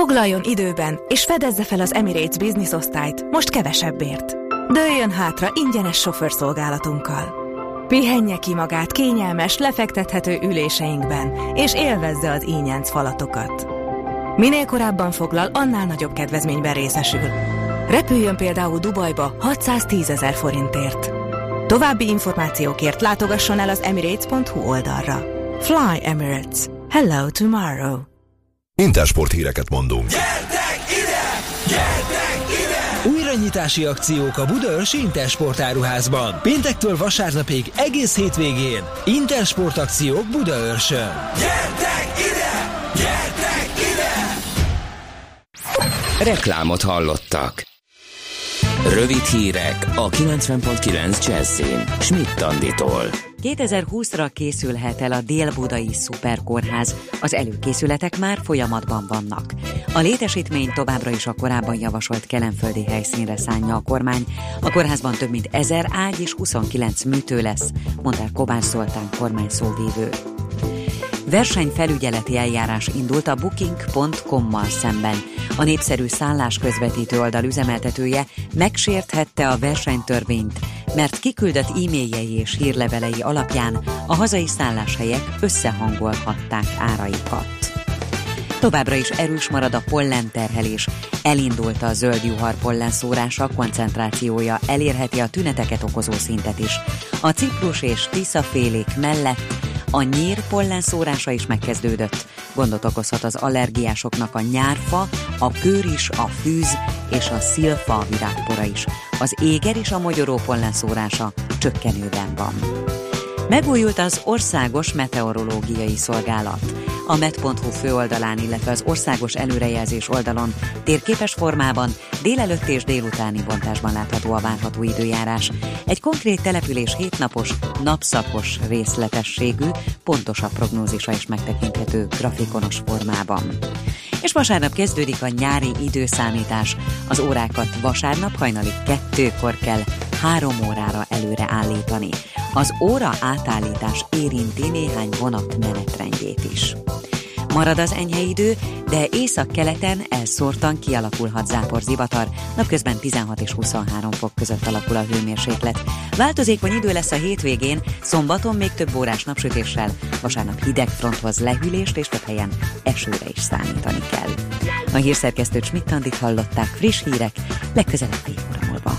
Foglaljon időben, és fedezze fel az Emirates Business osztályt, most kevesebbért. Dőljön hátra ingyenes sofőrszolgálatunkkal. Pihenje ki magát kényelmes, lefektethető üléseinkben, és élvezze az ínyenc falatokat. Minél korábban foglal, annál nagyobb kedvezményben részesül. Repüljön például Dubajba 610 ezer forintért. További információkért látogasson el az emirates.hu oldalra. Fly Emirates. Hello tomorrow. Intersport híreket mondunk. Újranyitási akciók a Budaörsi Intersport áruházban. Péntektől vasárnapig egész hétvégén. Intersport akciók Budaörsön. Gyertek ide! Gyertek ide! Reklámot hallottak. Rövid hírek a 90.9 Jazzin. Schmidt Anditól. 2020-ra készülhet el a Dél-Budai Szuperkórház. Az előkészületek már folyamatban vannak. A létesítmény továbbra is a korábban javasolt kelenföldi helyszínre szánja a kormány. A kórházban több mint 1000 ágy és 29 műtő lesz, mondta Kovács Zoltán kormány szóvívő. Versenyfelügyeleti eljárás indult a Booking.com-mal szemben. A népszerű szállás közvetítő oldal üzemeltetője megsérthette a versenytörvényt, mert kiküldött e-mailjei és hírlevelei alapján a hazai szálláshelyek összehangolhatták áraikat. Továbbra is erős marad a pollenterhelés. Elindult a zöld juhar pollenszórása, koncentrációja elérheti a tüneteket okozó szintet is. A ciprus és tiszafélék mellett a nyír pollenszórása is megkezdődött. Gondot okozhat az allergiásoknak a nyárfa, a kőris, a fűz és a szilfa virágpora is. Az éger és a mogyoró pollenszórása csökkenőben van. Megújult az Országos Meteorológiai Szolgálat. A met.hu főoldalán, illetve az országos előrejelzés oldalon térképes formában délelőtt és délutáni bontásban látható a várható időjárás. Egy konkrét település hétnapos, napszakos részletességű, pontosabb prognózisa is megtekinthető grafikonos formában. És vasárnap kezdődik a nyári időszámítás. Az órákat vasárnap hajnali kettőkor kell három órára előre állítani. Az óra átállítás érinti néhány vonat menetrendjét is. Marad az enyhe idő, de észak-keleten elszórtan kialakulhat zápor zivatar, napközben 16 és 23 fok között alakul a hőmérséklet. Változékony idő lesz a hétvégén, szombaton még több órás napsütéssel, vasárnap hideg fronthoz lehűlést és több helyen esőre is számítani kell. A hírszerkesztő Schmidt hallották friss hírek, legközelebb fél óra múlva.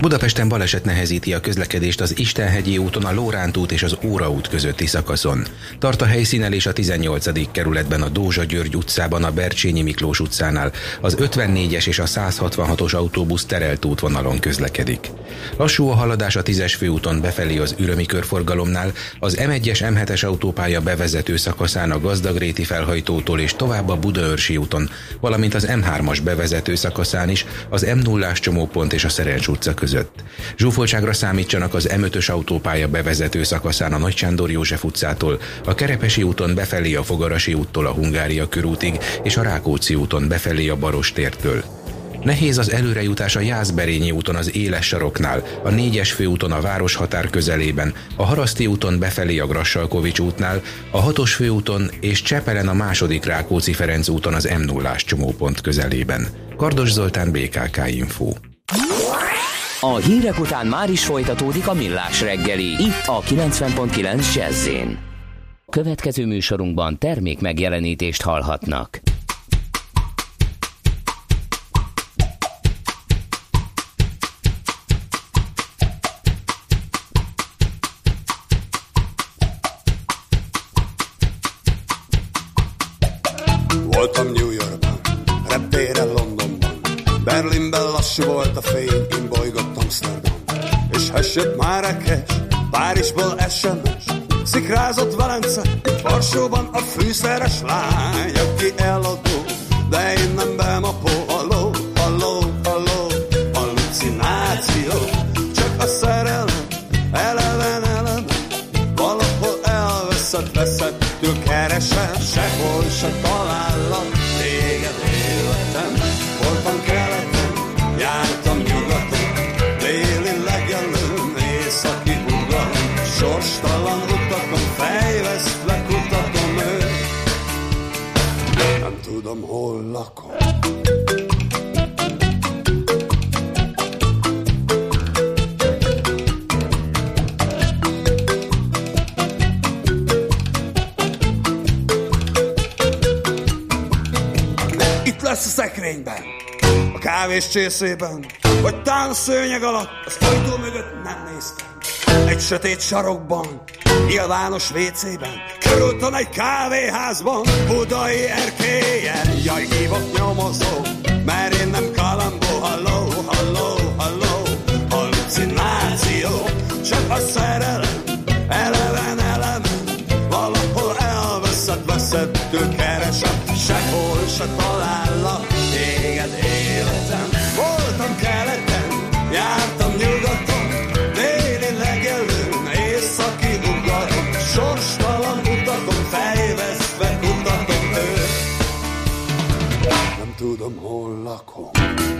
Budapesten baleset nehezíti a közlekedést az Istenhegyi úton a Lóránt út és az Óra út közötti szakaszon. Tart a helyszínelés a 18. kerületben a Dózsa György utcában a Bercsényi Miklós utcánál. Az 54-es és a 166-os autóbusz terelt útvonalon közlekedik. Lassú a haladás a 10-es főúton befelé az Ürömi körforgalomnál, az M1-es M7-es autópálya bevezető szakaszán a Gazdagréti felhajtótól és tovább a Budaörsi úton, valamint az M3-as bevezető szakaszán is az M0-ás csomópont és a Szerencs utca között között. Zsúfoltságra számítsanak az M5-ös autópálya bevezető szakaszán a Nagy Sándor József utcától, a Kerepesi úton befelé a Fogarasi úttól a Hungária körútig és a Rákóczi úton befelé a Baros tértől. Nehéz az előrejutás a Jászberényi úton az éles saroknál, a négyes főúton a városhatár közelében, a Haraszti úton befelé a Grassalkovics útnál, a hatos főúton és Csepelen a második Rákóczi Ferenc úton az m 0 csomópont közelében. Kardos Zoltán, BKK Info. A hírek után már is folytatódik a millás reggeli, itt a 90.9 jazz Következő műsorunkban termék megjelenítést hallhatnak. Voltam New Yorkban, reptére Londonban, Berlinben lassú volt a fény. És hessett Márekes, Párizsból SMS, szikrázott Velence, Varsóban a fűszeres lány, aki eladó, de én nem bemapó, haló, haló, haló, hallucináció, csak a szerelem, eleven, eleven, valahol elveszett, veszettől keresem, sehol se talállak, tudom, hol lakom. fényben, a kávés csészében, vagy tán a szőnyeg alatt, az ajtó mögött nem néztem. Egy sötét sarokban, nyilvános WC-ben, körültem egy kávéházban, budai erkélyen. Jaj, hívok nyomozó, mert én nem kalambó, halló, halló, halló, hallucináció, csak a szerelem, eleven, eleven, valahol elveszett, veszettől keresem, sehol se talállak, téged életem. Nem tudom, hol lakom.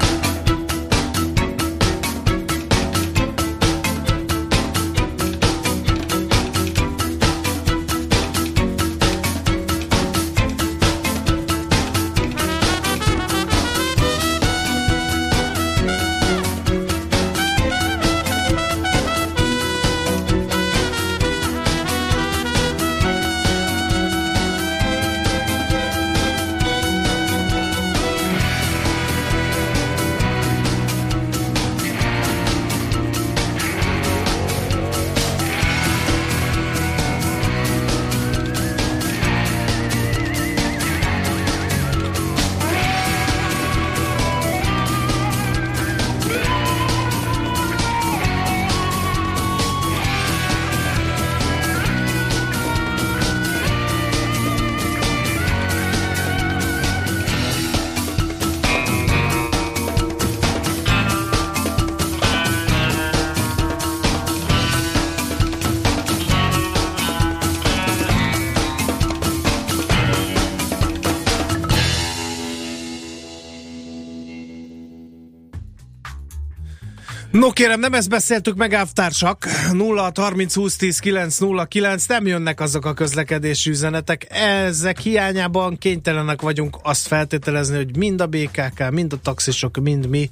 No kérem, nem ezt beszéltük meg, áftársak. 0 30 20 10 9 0 9, nem jönnek azok a közlekedési üzenetek. Ezek hiányában kénytelenek vagyunk azt feltételezni, hogy mind a BKK, mind a taxisok, mind mi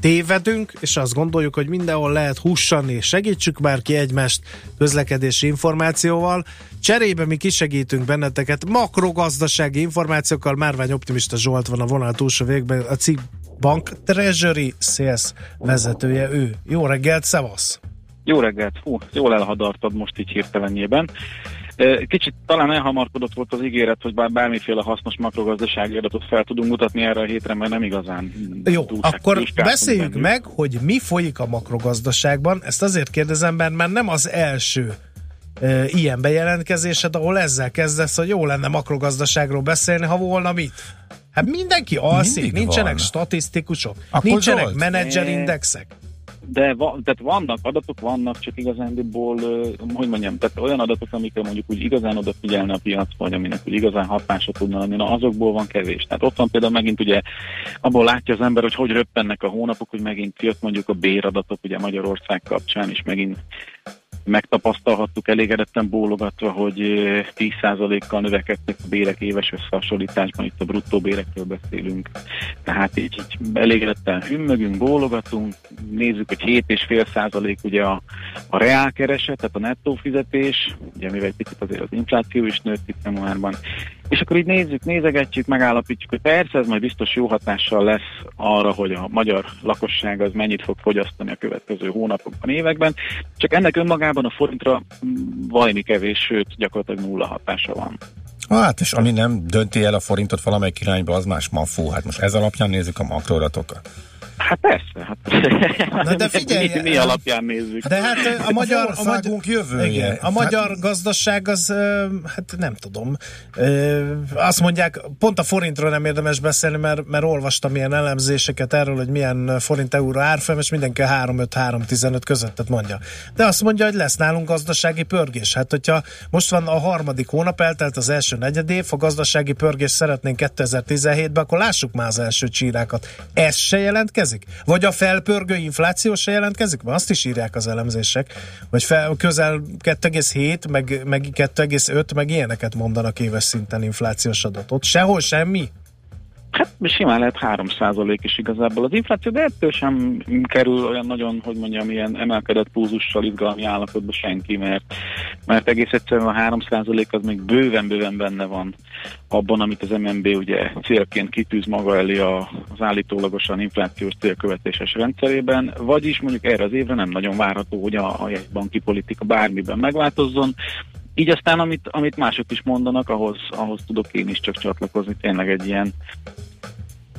tévedünk, és azt gondoljuk, hogy mindenhol lehet hussani, segítsük már ki egymást közlekedési információval. Cserébe mi kisegítünk benneteket makrogazdasági információkkal. Márvány Optimista Zsolt van a vonal túlsó végben, a cikk Bank Treasury Sales vezetője ő. Jó reggelt, szevasz! Jó reggelt! Hú, jól elhadartad most így hirtelenjében. Kicsit talán elhamarkodott volt az ígéret, hogy bár bármiféle hasznos makrogazdasági adatot fel tudunk mutatni erre a hétre, mert nem igazán. Jó, akkor beszéljük bennük. meg, hogy mi folyik a makrogazdaságban. Ezt azért kérdezem, mert már nem az első e, ilyen bejelentkezésed, ahol ezzel kezdesz, hogy jó lenne makrogazdaságról beszélni, ha volna mit. Hát mindenki alszik, Mindig nincsenek van. statisztikusok, Akkor nincsenek menedzserindexek. De va, tehát vannak adatok, vannak, csak igazándiból, hogy mondjam, tehát olyan adatok, amikre mondjuk úgy igazán odafigyelne a piac, vagy aminek úgy igazán hatása tudna lenni, na azokból van kevés. Tehát ott van például megint ugye, abból látja az ember, hogy hogy röppennek a hónapok, hogy megint jött mondjuk a béradatok ugye Magyarország kapcsán, és megint megtapasztalhattuk elégedetten bólogatva, hogy 10%-kal növekedtek a bérek éves összehasonlításban, itt a bruttó bérekről beszélünk. Tehát így, így elégedetten hümmögünk, bólogatunk, nézzük, hogy 7,5% ugye a, a reálkereset, tehát a nettó fizetés, ugye mivel egy picit azért az infláció is nőtt itt januárban, és akkor így nézzük, nézegetjük, megállapítjuk, hogy persze ez majd biztos jó hatással lesz arra, hogy a magyar lakosság az mennyit fog fogyasztani a következő hónapokban, években, csak ennek önmagában a forintra valami kevés, sőt gyakorlatilag nulla hatása van. Hát, és ami nem dönti el a forintot valamelyik irányba, az más mafó. Hát most ez alapján nézzük a makroadatokat. Hát persze. Hát. Na de figyelj, mi, mi alapján nézzük. De hát a magyar, a magyar jövője. Igen, a magyar hát, gazdaság az, hát nem tudom, azt mondják, pont a forintról nem érdemes beszélni, mert, mert olvastam ilyen elemzéseket erről, hogy milyen forint euró árfolyam, és mindenki 3-5-3-15 közöttet mondja. De azt mondja, hogy lesz nálunk gazdasági pörgés. Hát, hogyha most van a harmadik hónap, eltelt az első negyedév, a gazdasági pörgés szeretnénk 2017-ben, akkor lássuk már az első csírákat. Ez se jelentkezik? Jelentkezik? Vagy a felpörgő infláció se jelentkezik? Mert azt is írják az elemzések, hogy fel, közel 2,7, meg, meg 2,5, meg ilyeneket mondanak éves szinten inflációs adatot. Sehol semmi? Hát simán lehet 3% is igazából. Az infláció, de ettől sem kerül olyan nagyon, hogy mondjam, ilyen emelkedett púzussal izgalmi állapotba senki, mert, mert egész egyszerűen a 3% az még bőven-bőven benne van abban, amit az MNB ugye célként kitűz maga elé az állítólagosan inflációs célkövetéses rendszerében, vagyis mondjuk erre az évre nem nagyon várható, hogy a, a banki politika bármiben megváltozzon, így aztán, amit, amit mások is mondanak, ahhoz, ahhoz tudok én is csak csatlakozni, tényleg egy ilyen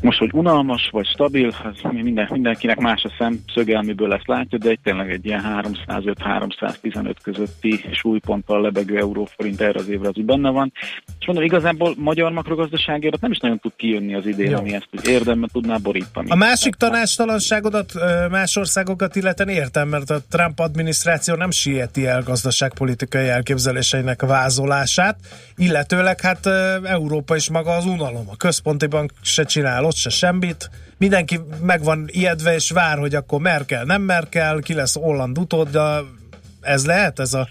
most, hogy unalmas vagy stabil, az minden, mindenkinek más a szemszöge, amiből ezt látja, de egy tényleg egy ilyen 305-315 közötti súlyponttal lebegő euróforint erre az évre az úgy benne van. És mondom, igazából magyar makrogazdaságért nem is nagyon tud kijönni az idén, Jó. ami ezt úgy érdemben tudná borítani. A másik tanácstalanságodat más országokat illeten értem, mert a Trump adminisztráció nem sieti el gazdaságpolitikai elképzeléseinek vázolását, illetőleg hát Európa is maga az unalom. A központi bank se csinál ott se semmit, mindenki meg van ijedve, és vár, hogy akkor Merkel, nem Merkel, ki lesz Holland utódja, ez lehet ez a,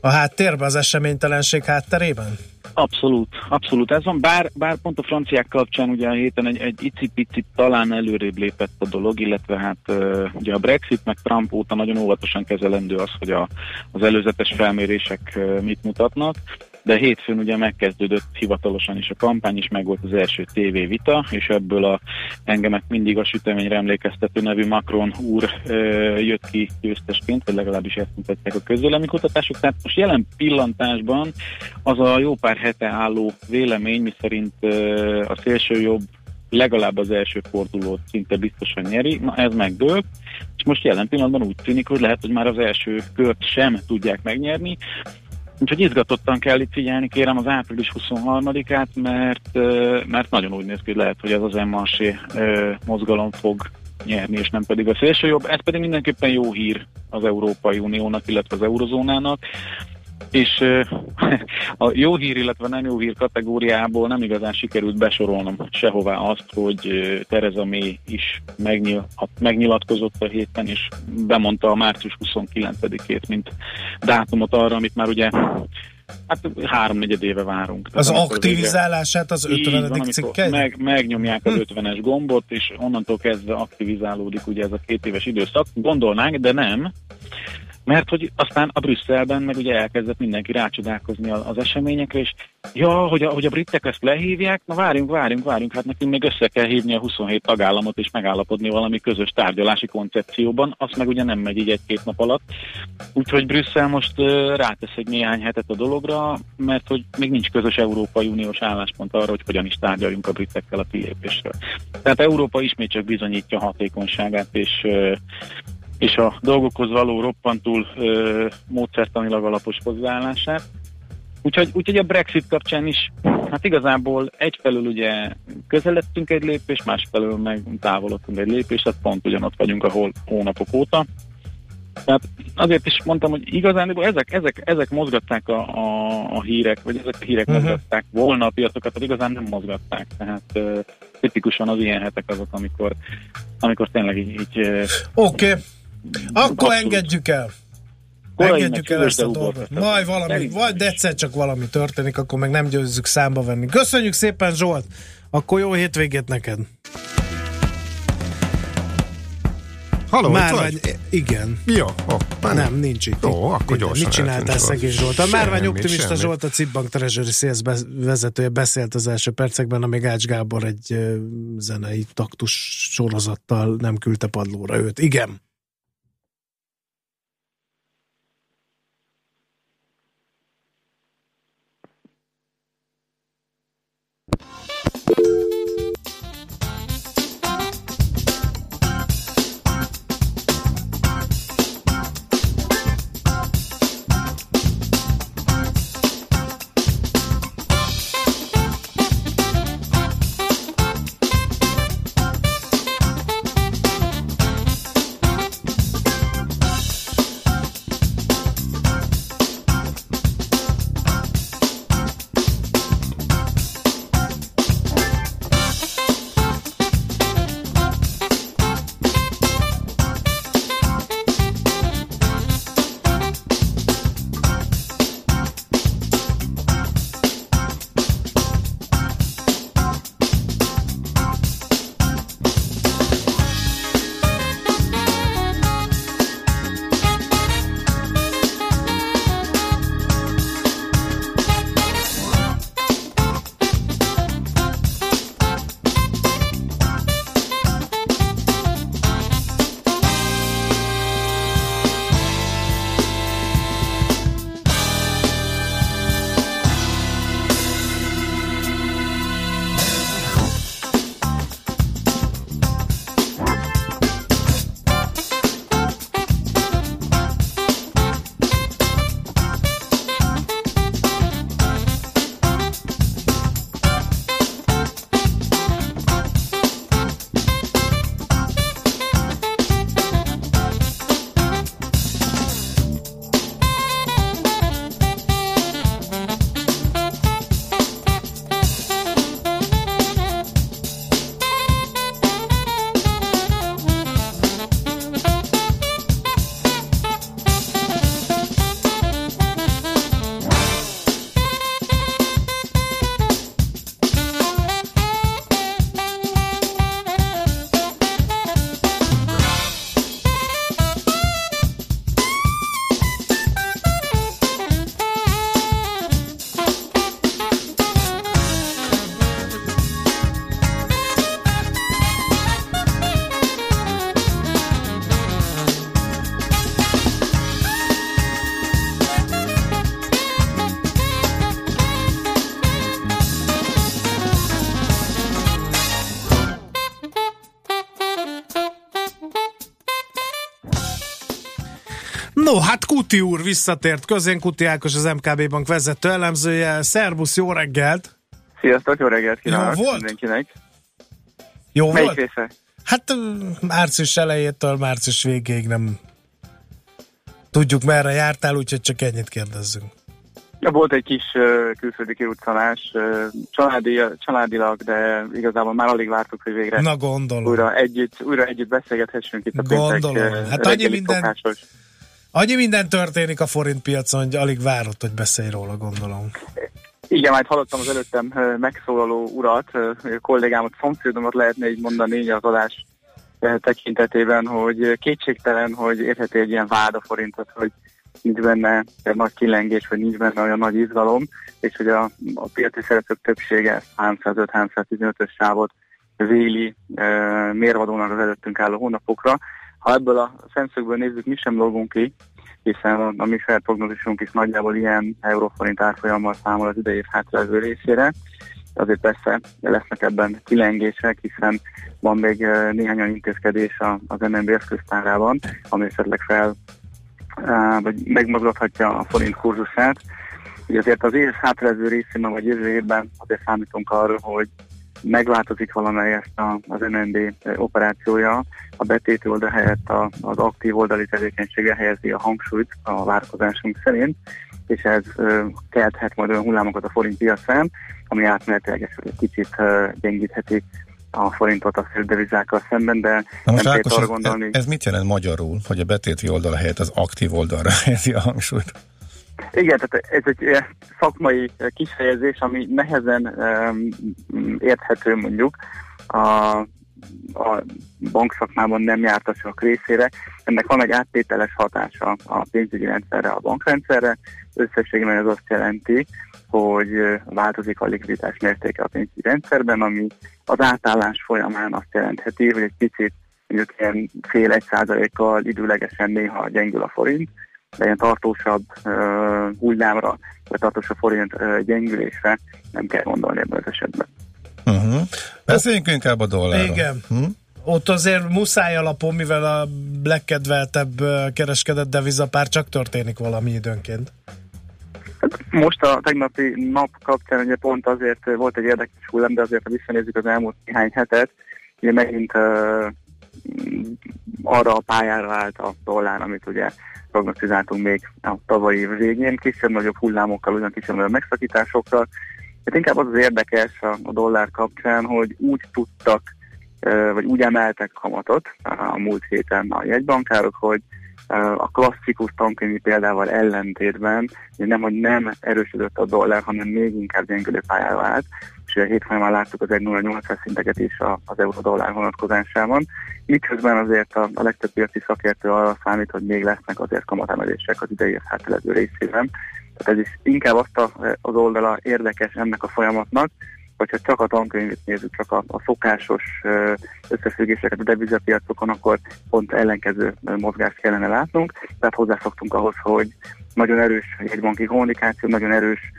a háttérben, az eseménytelenség hátterében? Abszolút, abszolút. Ez van, bár, bár pont a franciák kapcsán ugye a héten egy, egy icipicit talán előrébb lépett a dolog, illetve hát uh, ugye a Brexit meg Trump óta nagyon óvatosan kezelendő az, hogy a, az előzetes felmérések mit mutatnak de hétfőn ugye megkezdődött hivatalosan is a kampány, és meg volt az első tévévita, és ebből a engemet mindig a süteményre emlékeztető nevű Macron úr ö, jött ki győztesként, vagy legalábbis ezt mutatják a közvéleménykutatások. Tehát most jelen pillantásban az a jó pár hete álló vélemény, miszerint ö, a szélső jobb legalább az első fordulót szinte biztosan nyeri, na ez megdőlt, és most jelen pillanatban úgy tűnik, hogy lehet, hogy már az első kört sem tudják megnyerni, Úgyhogy izgatottan kell itt figyelni, kérem az április 23-át, mert, mert nagyon úgy néz ki, hogy lehet, hogy ez az MRC mozgalom fog nyerni, és nem pedig a szélső jobb. Ez pedig mindenképpen jó hír az Európai Uniónak, illetve az eurozónának. És a jó hír, illetve nem jó hír kategóriából nem igazán sikerült besorolnom sehová azt, hogy Tereza May is megnyilatkozott a héten, és bemondta a március 29-ét, mint dátumot arra, amit már ugye Hát háromnegyed éve várunk. Az aktivizálását az 50. cikke? Meg, megnyomják az 50-es hm. gombot, és onnantól kezdve aktivizálódik ugye ez a két éves időszak. Gondolnánk, de nem mert hogy aztán a Brüsszelben meg ugye elkezdett mindenki rácsodálkozni az eseményekre, és ja, hogy a, hogy a britek ezt lehívják, na várjunk, várjunk, várjunk, hát nekünk még össze kell hívni a 27 tagállamot és megállapodni valami közös tárgyalási koncepcióban, azt meg ugye nem megy így egy-két nap alatt. Úgyhogy Brüsszel most rátesz egy néhány hetet a dologra, mert hogy még nincs közös Európai Uniós álláspont arra, hogy hogyan is tárgyaljunk a britekkel a kilépésről. Tehát Európa ismét csak bizonyítja hatékonyságát, és és a dolgokhoz való roppantul ö, módszertanilag alapos hozzáállását. Úgyhogy, úgyhogy a Brexit kapcsán is, hát igazából egyfelől ugye közeledtünk egy lépés, másfelől meg távolodtunk egy lépés, tehát pont ugyanott vagyunk, ahol hónapok óta. Tehát azért is mondtam, hogy igazán ezek, ezek, ezek mozgatták a, a, a hírek, vagy ezek a hírek uh-huh. mozgatták volna a piacokat, hogy igazán nem mozgatták. Tehát uh, tipikusan az ilyen hetek azok, amikor, amikor tényleg így... így Oké. Okay. Akkor Abszolút. engedjük el. Korai engedjük el ezt a dolgot. Majd valami, vagy egyszer csak valami történik, akkor meg nem győzzük számba venni. Köszönjük szépen Zsolt! Akkor jó hétvégét neked! Halló, már vagy? Igen. Jó, oh, már nem, nincs itt. Jó, akkor gyorsan. Mit csináltál szegény Zsolt? A Márvány Optimista semmit. Zsolt, a Citbank Treasury Sales vezetője beszélt az első percekben, amíg Ács Gábor egy zenei taktus sorozattal nem küldte padlóra őt. Igen. Kuti úr visszatért közén, Kuti Ákos az MKB Bank vezető elemzője. Szervusz, jó reggelt! Sziasztok, jó reggelt kívánok Jó volt? mindenkinek. Jó Melyik volt? része? Hát március elejétől március végéig nem tudjuk merre jártál, úgyhogy csak ennyit kérdezzünk. Ja, volt egy kis uh, külföldi kiruccanás, uh, családi, családilag, de igazából már alig vártuk, hogy végre Na gondolom. újra együtt, újra együtt beszélgethessünk itt a Gondolom. péntek, uh, Hát annyi minden- szokásos. Annyi minden történik a forint piacon, hogy alig várott, hogy beszélj róla, gondolom. Igen, majd hallottam az előttem megszólaló urat, kollégámat, szomszédomat lehetne így mondani az adás tekintetében, hogy kétségtelen, hogy érheti egy ilyen vád a forintot, hogy nincs benne nagy kilengés, vagy nincs benne olyan nagy izgalom, és hogy a, a piaci szereplők többsége 305-315-ös sávot véli e, mérvadónak az előttünk álló hónapokra. Ha ebből a szemszögből nézzük, mi sem dolgunk ki, hiszen a, a mi saját prognózisunk is nagyjából ilyen euróforint árfolyammal számol az idei év hátralévő részére. Azért persze lesznek ebben kilengések, hiszen van még néhány olyan intézkedés az MNB eszköztárában, ami esetleg fel vagy megmozgathatja a forint kurzusát. Ugye azért az év hátralévő részében, vagy jövő évben azért számítunk arra, hogy megváltozik valamelyest a, az MNB operációja, a betéti oldal helyett a, az aktív oldali tevékenységre helyezi a hangsúlyt a várakozásunk szerint, és ez kelthet majd olyan hullámokat a forint piacán, ami átmenetileg egy kicsit gyengítheti a forintot a féldevizákkal szemben, de Na most nem Ákos, kell arra ez, gondolni. ez mit jelent magyarul, hogy a betéti oldal helyett az aktív oldalra helyezi a hangsúlyt? Igen, tehát ez egy ilyen szakmai eh, kifejezés, ami nehezen um, érthető mondjuk a, a bankszakmában nem jártasok részére. Ennek van egy áttételes hatása a pénzügyi rendszerre, a bankrendszerre. Összességében ez azt jelenti, hogy eh, változik a likviditás mértéke a pénzügyi rendszerben, ami az átállás folyamán azt jelentheti, hogy egy picit mondjuk ilyen fél egy százalékkal időlegesen néha gyengül a forint, de ilyen tartósabb uh, hullámra, vagy tartósabb forint uh, gyengülésre nem kell gondolni ebben az esetben. Uh-huh. Beszéljünk inkább a dollárról. Igen. Hm? Ott azért muszáj alapon, mivel a legkedveltebb kereskedett devizapár csak történik valami időnként. Most a tegnapi nap kapcsán ugye pont azért volt egy érdekes hullám, de azért ha visszanézzük az elmúlt néhány hetet, ugye megint uh, arra a pályára állt a dollár, amit ugye prognosztizáltunk még a tavalyi év végén, kisebb-nagyobb hullámokkal, ugyan kisebb-nagyobb megszakításokkal. Hát inkább az az érdekes a, dollár kapcsán, hogy úgy tudtak, vagy úgy emeltek kamatot a múlt héten a jegybankárok, hogy a klasszikus tankönyvi példával ellentétben, hogy nem, hogy nem erősödött a dollár, hanem még inkább gyengülő pályára állt, a hét folyamán láttuk az 1,08 szinteket is az euró-dollár vonatkozásában. Miközben azért a, a legtöbb piaci szakértő arra számít, hogy még lesznek azért kamatemelések az idei hátelező részében. Tehát ez is inkább azt a, az oldala érdekes ennek a folyamatnak, hogyha csak a tankönyvet nézzük, csak a, a szokásos összefüggéseket a devizapiacokon, akkor pont ellenkező mozgást kellene látnunk. Tehát hozzászoktunk ahhoz, hogy nagyon erős jegybanki kommunikáció, nagyon erős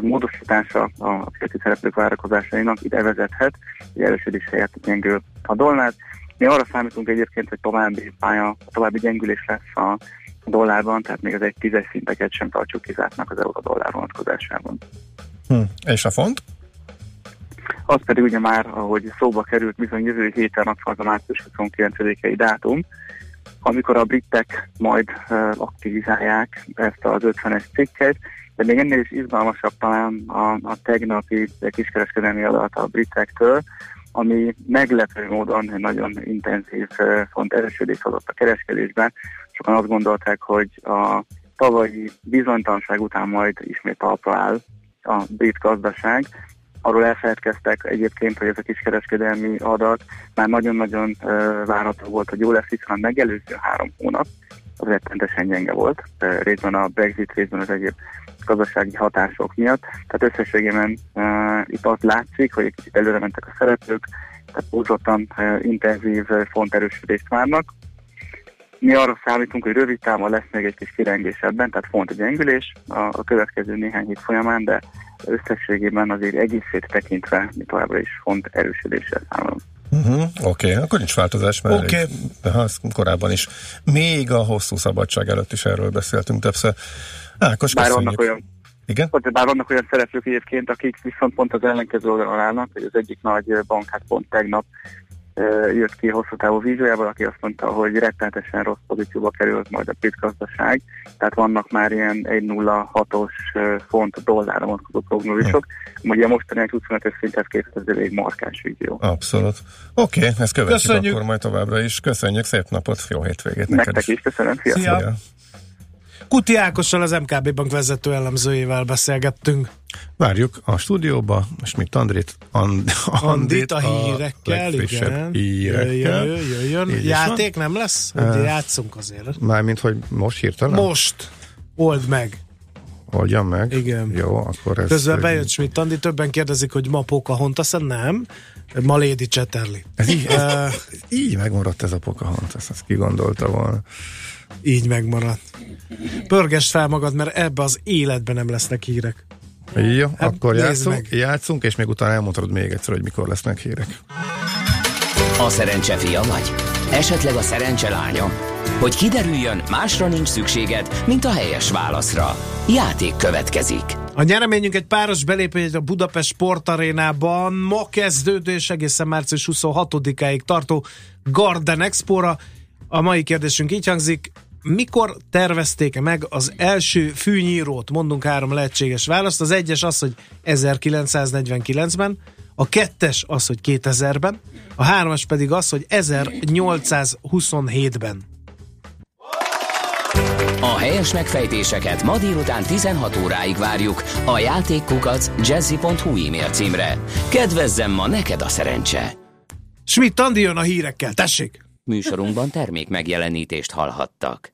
módosítása a piaci szereplők várakozásainak ide vezethet, hogy erősödés helyett gyengül a dollár. Mi arra számítunk egyébként, hogy további pálya, további gyengülés lesz a dollárban, tehát még az egy tízes szinteket sem tartjuk kizártnak az euró-dollár vonatkozásában. Hm. És a font? Az pedig ugye már, ahogy szóba került, bizony jövő héten ott van az a március 29-i dátum, amikor a britek majd uh, aktivizálják ezt az 50-es cikket, de még ennél is izgalmasabb talán a, a tegnapi kiskereskedelmi adat a britektől, ami meglepő módon nagyon intenzív font erősödés adott a kereskedésben. Sokan azt gondolták, hogy a tavalyi bizonytalanság után majd ismét talpra áll a brit gazdaság, arról elfeledkeztek egyébként, hogy ez a kiskereskedelmi adat már nagyon-nagyon várható volt, hogy jó lesz, hiszen a megelőző három hónap az rettentesen gyenge volt, részben a Brexit, részben az egyéb gazdasági hatások miatt. Tehát összességében uh, itt azt látszik, hogy egy kicsit előre mentek a szereplők, tehát túlzottan uh, intenzív uh, fonterősödést várnak. Mi arra számítunk, hogy rövid távon lesz még egy kis kirengés ebben, tehát font gyengülés a, a következő néhány hét folyamán, de összességében azért egészét tekintve mi továbbra is font erősödéssel számolunk. Uh-huh, Oké, okay, akkor nincs változás, mert Oké. okay. de ha az korábban is. Még a hosszú szabadság előtt is erről beszéltünk többször. Ákos, Bár vannak olyan Igen? Ott, bár vannak olyan szereplők egyébként, akik viszont pont az ellenkező oldalon állnak, hogy az egyik nagy bank hát pont tegnap jött ki hosszú távú víziójával, aki azt mondta, hogy rettenetesen rossz pozícióba került majd a brit gazdaság, tehát vannak már ilyen 1,06-os ö, font dollárra vonatkozó prognózisok, ugye a mostani 25-ös szinthez képest ez elég markáns vízió. Abszolút. Oké, okay, ezt követjük Köszönjük. akkor majd továbbra is. Köszönjük, szép napot, jó hétvégét neked Nektek is, köszönöm, szia! Szia. Kuti Ákossal, az MKB Bank vezető elemzőjével beszélgettünk. Várjuk a stúdióba, Schmidt Andrit, And, Andit a hírekkel, legfrissebb igen. hírekkel. Jöjjön, jöjjön. Így Játék nem lesz? Hogy Ö, játszunk azért. Mármint, hogy most hirtelen? Most. Old meg. Oldjam meg. Igen. Jó, akkor ez... Közben bejött Schmidt Andi, többen kérdezik, hogy ma Pocahontas, nem. Ma Lady Chatterley. Ez így, ez, így megmaradt ez a Pocahontas, ezt ki gondolta volna. Így megmaradt. Pörgess fel magad, mert ebbe az életben nem lesznek hírek. Jó, Hát akkor játszunk, meg. játszunk, és még utána elmondhatod még egyszer, hogy mikor lesznek hírek. A szerencse fia vagy? Esetleg a szerencse lánya? Hogy kiderüljön, másra nincs szükséged, mint a helyes válaszra. Játék következik. A nyereményünk egy páros belépő a Budapest Sportarénában ma kezdődő és egészen március 26-áig tartó Garden Expo-ra. A mai kérdésünk így hangzik, mikor tervezték meg az első fűnyírót? Mondunk három lehetséges választ. Az egyes az, hogy 1949-ben, a kettes az, hogy 2000-ben, a hármas pedig az, hogy 1827-ben. A helyes megfejtéseket ma délután 16 óráig várjuk a játékkukac jazzy.hu e-mail címre. Kedvezzem ma neked a szerencse! Schmidt Andi jön a hírekkel, tessék! Műsorunkban termék megjelenítést hallhattak.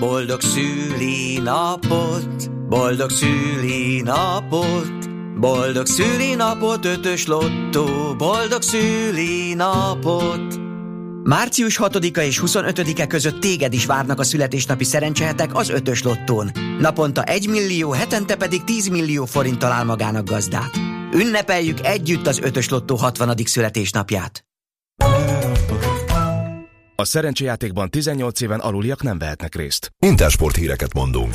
Boldog szülinapot, boldog szülinapot, boldog szülinapot, ötös lottó, boldog szülinapot. Március 6-a és 25-e között téged is várnak a születésnapi szerencsehetek az ötös lottón. Naponta 1 millió, hetente pedig 10 millió forint talál magának gazdát. Ünnepeljük együtt az ötös lottó 60. születésnapját. A szerencsejátékban 18 éven aluliak nem vehetnek részt. Intersport híreket mondunk.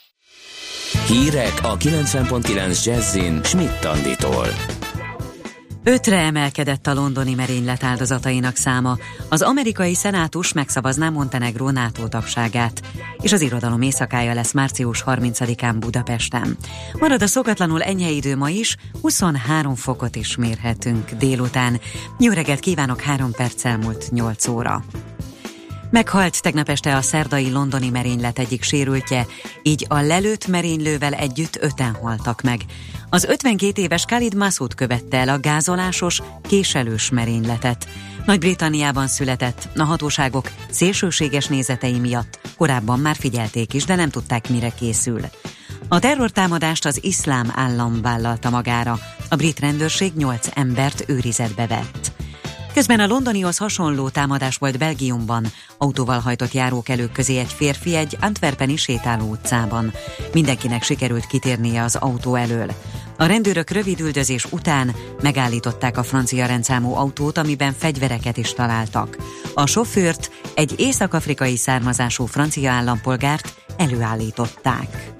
Hírek a 90.9 Jazzin Schmidt Anditól. Ötre emelkedett a londoni merénylet áldozatainak száma. Az amerikai szenátus megszavazná Montenegró NATO tagságát, és az irodalom éjszakája lesz március 30-án Budapesten. Marad a szokatlanul enyhe idő ma is, 23 fokot is mérhetünk délután. Jó reggelt kívánok, 3 perc elmúlt 8 óra. Meghalt tegnap este a szerdai londoni merénylet egyik sérültje, így a lelőtt merénylővel együtt öten haltak meg. Az 52 éves Khalid Massoud követte el a gázolásos, késelős merényletet. Nagy-Britanniában született, a hatóságok szélsőséges nézetei miatt korábban már figyelték is, de nem tudták mire készül. A terrortámadást az iszlám állam vállalta magára, a brit rendőrség 8 embert őrizetbe vett. Közben a londonihoz hasonló támadás volt Belgiumban. Autóval hajtott járókelők közé egy férfi egy Antwerpeni sétáló utcában. Mindenkinek sikerült kitérnie az autó elől. A rendőrök rövid üldözés után megállították a francia rendszámú autót, amiben fegyvereket is találtak. A sofőrt, egy észak-afrikai származású francia állampolgárt előállították.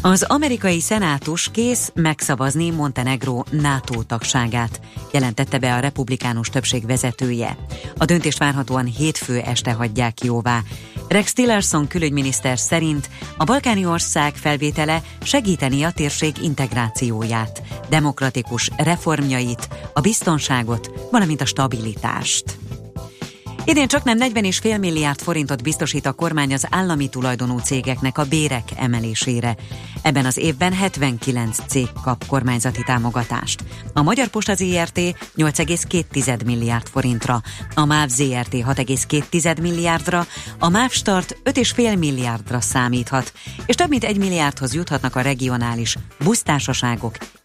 Az amerikai szenátus kész megszavazni Montenegro NATO tagságát, jelentette be a republikánus többség vezetője. A döntést várhatóan hétfő este hagyják jóvá. Rex Tillerson külügyminiszter szerint a balkáni ország felvétele segíteni a térség integrációját, demokratikus reformjait, a biztonságot, valamint a stabilitást. Idén csak nem 40,5 milliárd forintot biztosít a kormány az állami tulajdonú cégeknek a bérek emelésére. Ebben az évben 79 cég kap kormányzati támogatást. A Magyar Posta ZRT 8,2 milliárd forintra, a MÁV ZRT 6,2 milliárdra, a MÁV Start 5,5 milliárdra számíthat, és több mint 1 milliárdhoz juthatnak a regionális busztársaságok